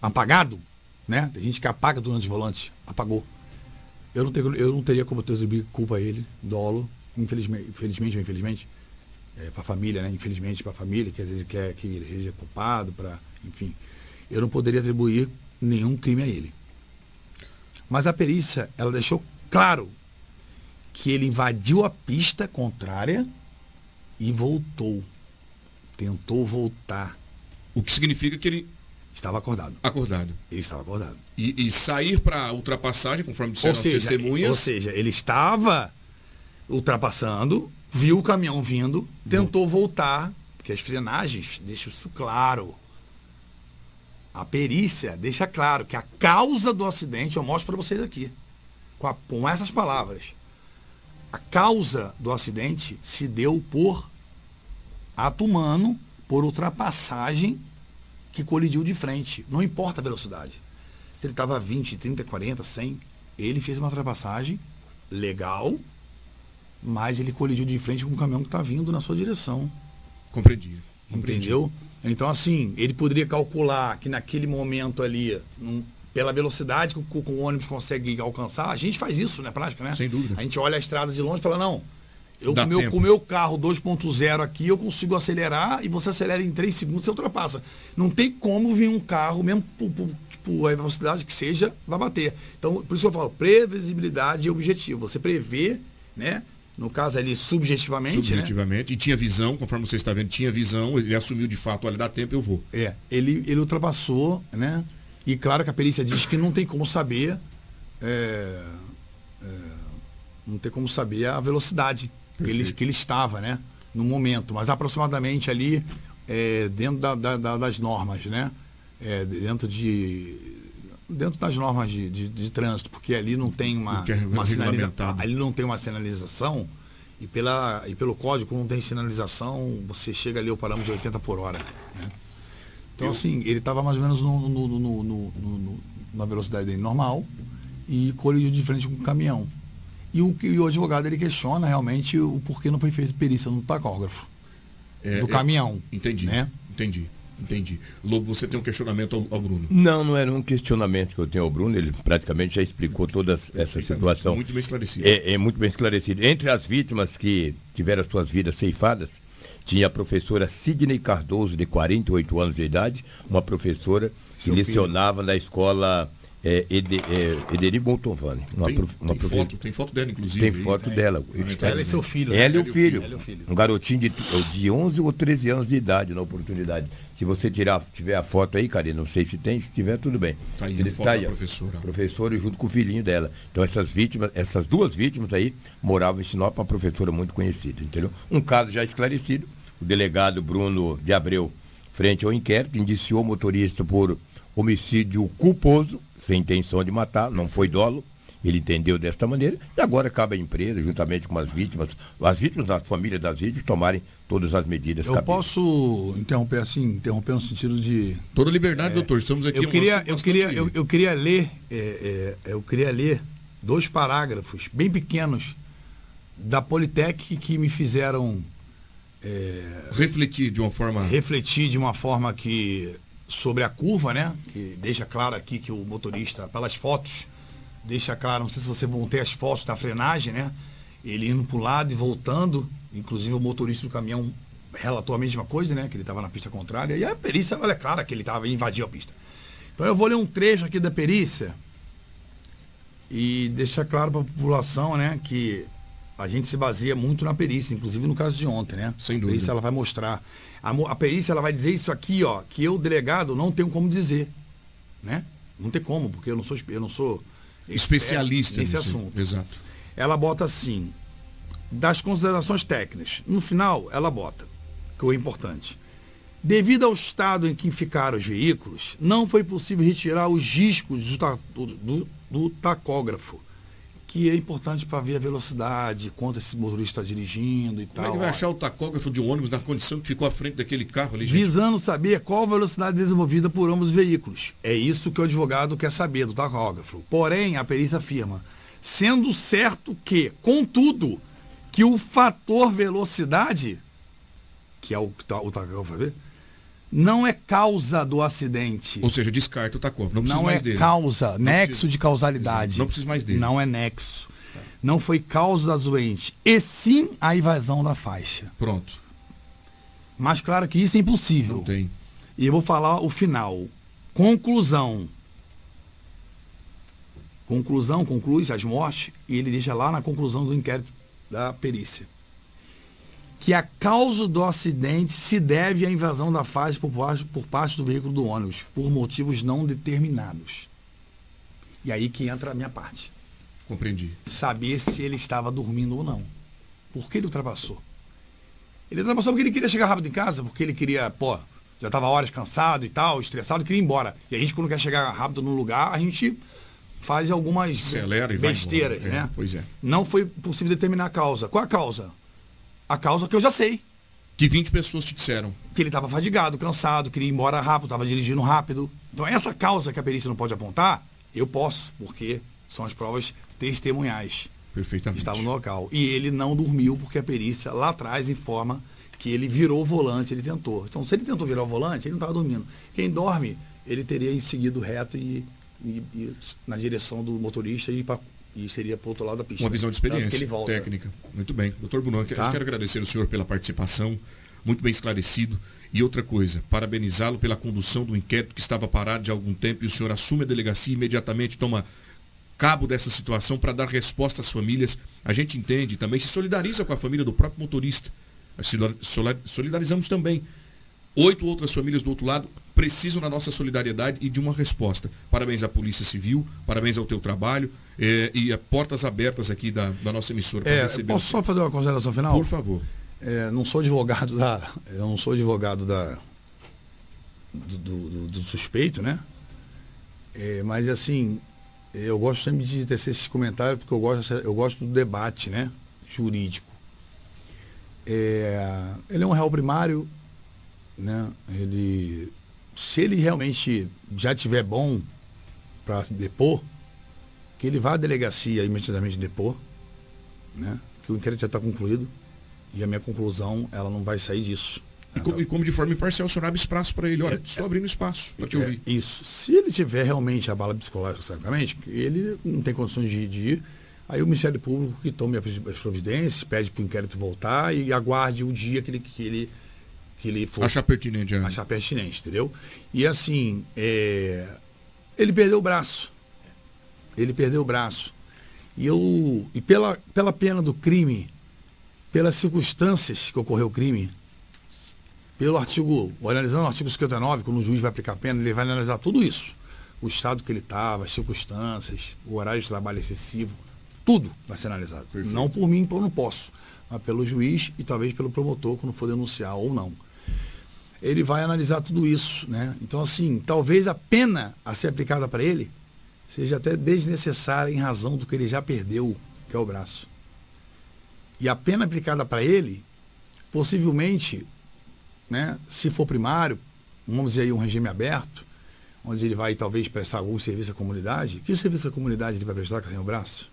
apagado, né? Tem gente que apaga durante o volante, apagou. Eu não, tenho, eu não teria como atribuir culpa a ele, dolo, infelizmente, infelizmente ou infelizmente, é, para a família, né? Infelizmente para a família, que às vezes quer que ele seja culpado, para, enfim. Eu não poderia atribuir nenhum crime a ele. Mas a perícia, ela deixou claro que ele invadiu a pista contrária e voltou. Tentou voltar.
O que significa que ele
estava acordado.
Acordado.
Ele estava acordado.
E, e sair para ultrapassagem, conforme disseram
ou seja,
as testemunhas.
Ou seja, ele estava ultrapassando, viu o caminhão vindo, tentou voltar, porque as frenagens deixam isso claro. A perícia deixa claro que a causa do acidente, eu mostro para vocês aqui, com, a, com essas palavras. A causa do acidente se deu por ato humano, por ultrapassagem que colidiu de frente. Não importa a velocidade. Se ele estava 20, 30, 40, 100, ele fez uma ultrapassagem legal, mas ele colidiu de frente com um caminhão que está vindo na sua direção.
Compreendi.
Entendeu? Então, assim, ele poderia calcular que naquele momento ali, um, pela velocidade que o, que o, ônibus consegue alcançar, a gente faz isso na né, prática, né?
Sem dúvida.
A gente olha a estrada de longe e fala, não, eu com meu, o meu carro 2.0 aqui, eu consigo acelerar e você acelera em 3 segundos, você ultrapassa. Não tem como vir um carro, mesmo por, por, por a velocidade que seja, vai bater. Então, por isso eu falo, previsibilidade e objetivo. Você prevê, né? No caso ali, subjetivamente. Né?
Subjetivamente. Né? E tinha visão, conforme você está vendo, tinha visão, ele assumiu de fato, olha, dá tempo, eu vou.
É, ele, ele ultrapassou, né? E claro que a perícia diz que não tem como saber. É, é, não tem como saber a velocidade que ele, que ele estava, né? No momento. Mas aproximadamente ali, é, dentro da, da, das normas, né? É, dentro de dentro das normas de, de, de, trânsito, porque ali não tem uma,
é
uma sinalização. Ali não tem uma sinalização e, pela, e pelo código não tem sinalização, você chega ali ao parâmetro de 80 por hora. Né? Então, Eu... assim, ele estava mais ou menos no, no, no, na velocidade dele normal e colidiu de frente com o caminhão. E o, e o advogado ele questiona realmente o porquê não foi feita perícia no tacógrafo é, do é, caminhão.
Entendi. Né? Entendi. Entendi. Lobo, você tem um questionamento ao, ao, Bruno?
Não, não era um questionamento que eu tenho ao Bruno, ele praticamente já explicou toda essa situação.
Muito bem esclarecido.
É, é, muito bem esclarecido. Entre as vítimas que tiveram as suas vidas ceifadas, tinha a professora Sidney Cardoso, de 48 anos de idade, uma professora Seu que lecionava na escola é, Ede, é, Ederi Boltovani.
Uma, tem, prof, uma tem, foto, tem foto dela, inclusive.
Tem foto aí, dela.
Ela, ela é seu filho.
Ela, né? é o filho. Ela é o filho. Um garotinho de, de 11 ou 13 anos de idade na oportunidade. Se você tirar, tiver a foto aí, Karina, não sei se tem, se tiver, tudo bem.
Tá aí, Ele foto tá aí, professora.
Professora junto com o filhinho dela. Então essas vítimas, essas duas vítimas aí moravam em Sinop, uma professora muito conhecida, entendeu? Um caso já esclarecido. O delegado Bruno de Abreu, frente ao inquérito, indiciou o motorista por homicídio culposo, sem intenção de matar, não foi dolo. Ele entendeu desta maneira e agora cabe à empresa, juntamente com as vítimas, as vítimas das famílias das vítimas, tomarem todas as medidas.
Eu posso interromper assim, interromper no sentido de
toda liberdade, é, doutor. Estamos aqui.
Eu queria, eu queria, eu, eu, queria ler, é, é, eu queria ler dois parágrafos bem pequenos da Politec que me fizeram
é, refletir de uma forma
refletir de uma forma que sobre a curva, né? Que deixa claro aqui que o motorista, pelas fotos, deixa claro, não sei se vocês vão ter as fotos da frenagem, né? Ele indo para o lado e voltando, inclusive o motorista do caminhão relatou a mesma coisa, né? Que ele estava na pista contrária. E a perícia, ela é clara que ele estava invadindo a pista. Então eu vou ler um trecho aqui da perícia e deixar claro para a população, né? Que a gente se baseia muito na perícia, inclusive no caso de ontem, né?
Sem dúvida. A
perícia ela vai mostrar. A, a perícia ela vai dizer isso aqui, ó, que eu, delegado, não tenho como dizer. Né? Não tem como, porque eu não sou, eu não sou
especialista
nesse assunto.
Exato.
Ela bota assim, das considerações técnicas. No final, ela bota, que é importante. Devido ao estado em que ficaram os veículos, não foi possível retirar os discos do, do, do tacógrafo que é importante para ver a velocidade, quanto esse motorista está dirigindo e
Como
tal.
Como é que vai achar o tacógrafo de um ônibus na condição que ficou à frente daquele carro ali, gente?
Visando saber qual a velocidade desenvolvida por ambos os veículos. É isso que o advogado quer saber do tacógrafo. Porém, a perícia afirma, sendo certo que, contudo, que o fator velocidade que é o que tá, o tacógrafo vai ver, não é causa do acidente.
Ou seja, descarta o tacógrafo. Não precisa
Não
mais
é
dele.
causa,
Não
nexo
precisa-
de causalidade.
Exato, Não precisa mais dele.
Não é nexo. Não foi causa da doente. E sim a invasão da faixa.
Pronto.
Mas claro que isso é impossível.
Não tem.
E eu vou falar o final. Conclusão. Conclusão, conclui-se as mortes, e ele deixa lá na conclusão do inquérito da perícia. Que a causa do acidente se deve à invasão da faixa por parte, por parte do veículo do ônibus, por motivos não determinados. E aí que entra a minha parte.
Compreendi.
Saber se ele estava dormindo ou não. Por que ele ultrapassou? Ele ultrapassou porque ele queria chegar rápido em casa, porque ele queria, pô, já estava horas cansado e tal, estressado, queria ir embora. E a gente, quando quer chegar rápido no lugar, a gente faz algumas
Acelera e vai
besteiras,
embora. É,
né?
pois é.
Não foi possível determinar a causa. Qual a causa? A causa que eu já sei.
Que 20 pessoas te disseram.
Que ele estava fadigado, cansado, queria ir embora rápido, estava dirigindo rápido. Então essa causa que a perícia não pode apontar, eu posso, porque são as provas testemunhais.
Perfeitamente.
Estava no local. E ele não dormiu porque a perícia lá atrás informa que ele virou o volante, ele tentou. Então, se ele tentou virar o volante, ele não estava dormindo. Quem dorme, ele teria seguido reto e, e- e na direção do motorista e, e seria para o outro lado da pista.
Uma visão de experiência
volta.
técnica. Muito bem. Doutor Bruno,
Tá.
quero agradecer o senhor pela participação, muito bem esclarecido. E outra coisa, parabenizá-lo pela condução do inquérito que estava parado de algum tempo e o senhor assume a delegacia e imediatamente toma cabo dessa situação para dar resposta às famílias. A gente entende também se solidariza com a família do próprio motorista. Solidarizamos também. Oito outras famílias do outro lado precisam da nossa solidariedade e de uma resposta. Parabéns à Polícia Civil, parabéns ao teu trabalho eh, e a portas abertas aqui da, da nossa emissora para
É,
receber
posso
o
só fazer uma consideração final?
Por favor.
É, não sou advogado da. Eu não sou advogado da. Do, do- do- do suspeito, né? É, mas assim, eu gosto sempre de tecer esses comentários porque eu gosto, eu gosto do debate, né? Jurídico. É, ele é um réu primário, né? Ele. Se ele realmente já tiver bom para depor, que ele vá à delegacia imediatamente depor, né? Que o inquérito já está concluído. E a minha conclusão, ela não vai sair disso.
E como, e como de forma imparcial, o senhor abre espaço para ele. Olha, estou abrindo espaço para te
É,
ouvir.
isso. Se ele tiver realmente a bala psicológica, certamente, ele não tem condições de, de ir, aí o Ministério Público que tome as providências, pede para o inquérito voltar e aguarde o dia que ele, que ele, que ele for.
Achar pertinente. é.
Achar pertinente, entendeu? E assim, é, ele perdeu o braço. Ele perdeu o braço. E, eu, e pela, pela pena do crime, pelas circunstâncias que ocorreu o crime, pelo artigo, analisando o artigo 59, quando o juiz vai aplicar a pena, ele vai analisar tudo isso. O estado que ele estava, as circunstâncias, o horário de trabalho excessivo, tudo vai ser analisado. Não por mim, porque eu não posso, mas pelo juiz e talvez pelo promotor, quando for denunciar ou não. Ele vai analisar tudo isso, né? Então, assim, talvez a pena a ser aplicada para ele seja até desnecessária em razão do que ele já perdeu, que é o braço. E a pena aplicada para ele, possivelmente, né, se for primário, vamos dizer aí um regime aberto, onde ele vai talvez prestar algum serviço à comunidade, que serviço à comunidade ele vai prestar sem o braço?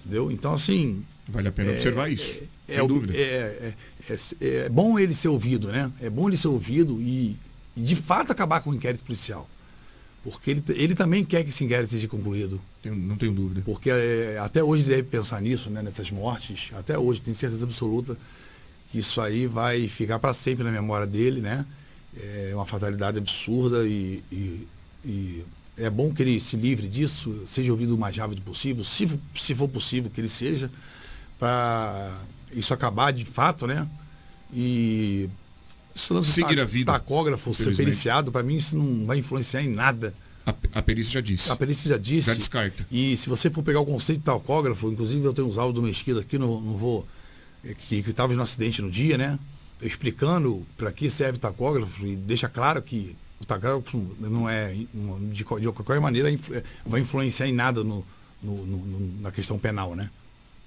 Entendeu? Então, assim.
Vale a pena observar isso,
É,
sem
é,
dúvida.
é- é- é- é bom ele ser ouvido, né? É bom ele ser ouvido e, e, de fato acabar com o inquérito policial. Porque ele, ele também quer que esse inquérito seja concluído.
Tenho- não tenho dúvida.
Porque é, até hoje deve pensar nisso, né? Nessas mortes. Até hoje, tenho certeza absoluta que isso aí vai ficar para sempre na memória dele, né? É uma fatalidade absurda e, e- e é bom que ele se livre disso, seja ouvido o mais rápido possível, se, se for possível que ele seja, para isso acabar de fato, né? E esse lance
Seguir
ta-
a vida,
tacógrafo, ser periciado, para mim isso não vai influenciar em nada.
A, a perícia já disse.
A perícia já disse.
Já descarta.
E se você for pegar o conceito de tacógrafo, inclusive eu tenho uns áudios do Mesquita aqui, não, não vou. é, Que estava no acidente no dia, né? Explicando para que serve tacógrafo e deixa claro que o tacógrafo não é, de, de qualquer maneira, influ- vai influenciar em nada no- no- no- na questão penal, né?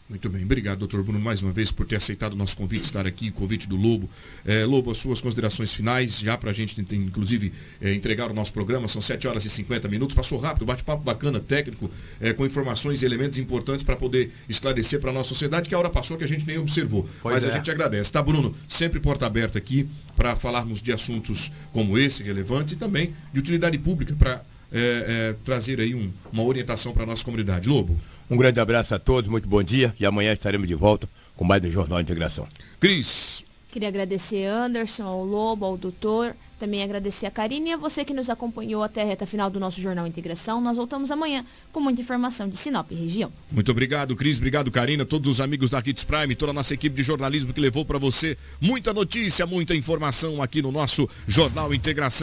Muito bem, obrigado, doutor Bruno, mais uma vez por ter aceitado o nosso convite, estar aqui, o convite do Lobo. É, Lobo, as suas considerações finais, já para a gente, inclusive, é, entregar o nosso programa, são 7 horas e 50 minutos, passou rápido, bate-papo bacana, técnico, é, com informações e elementos importantes para poder esclarecer para a nossa sociedade, que a hora passou que a gente nem observou. Pois Mas é. a gente agradece, tá, Bruno? Sempre porta aberta aqui para falarmos de assuntos como esse, relevantes, e também de utilidade pública para é, é, trazer aí um, uma orientação para a nossa comunidade. Lobo.
Um grande abraço a todos, muito bom dia e amanhã estaremos de volta com mais um Jornal Integração.
Cris.
Queria agradecer Anderson, ao Lobo, ao doutor, também agradecer a Karine e a você que nos acompanhou até a reta final do nosso Jornal Integração. Nós voltamos amanhã com muita informação de Sinop e região.
Muito obrigado, Cris. Obrigado, Karina. Todos os amigos da Kids Prime, toda a nossa equipe de jornalismo que levou para você muita notícia, muita informação aqui no nosso Jornal Integração.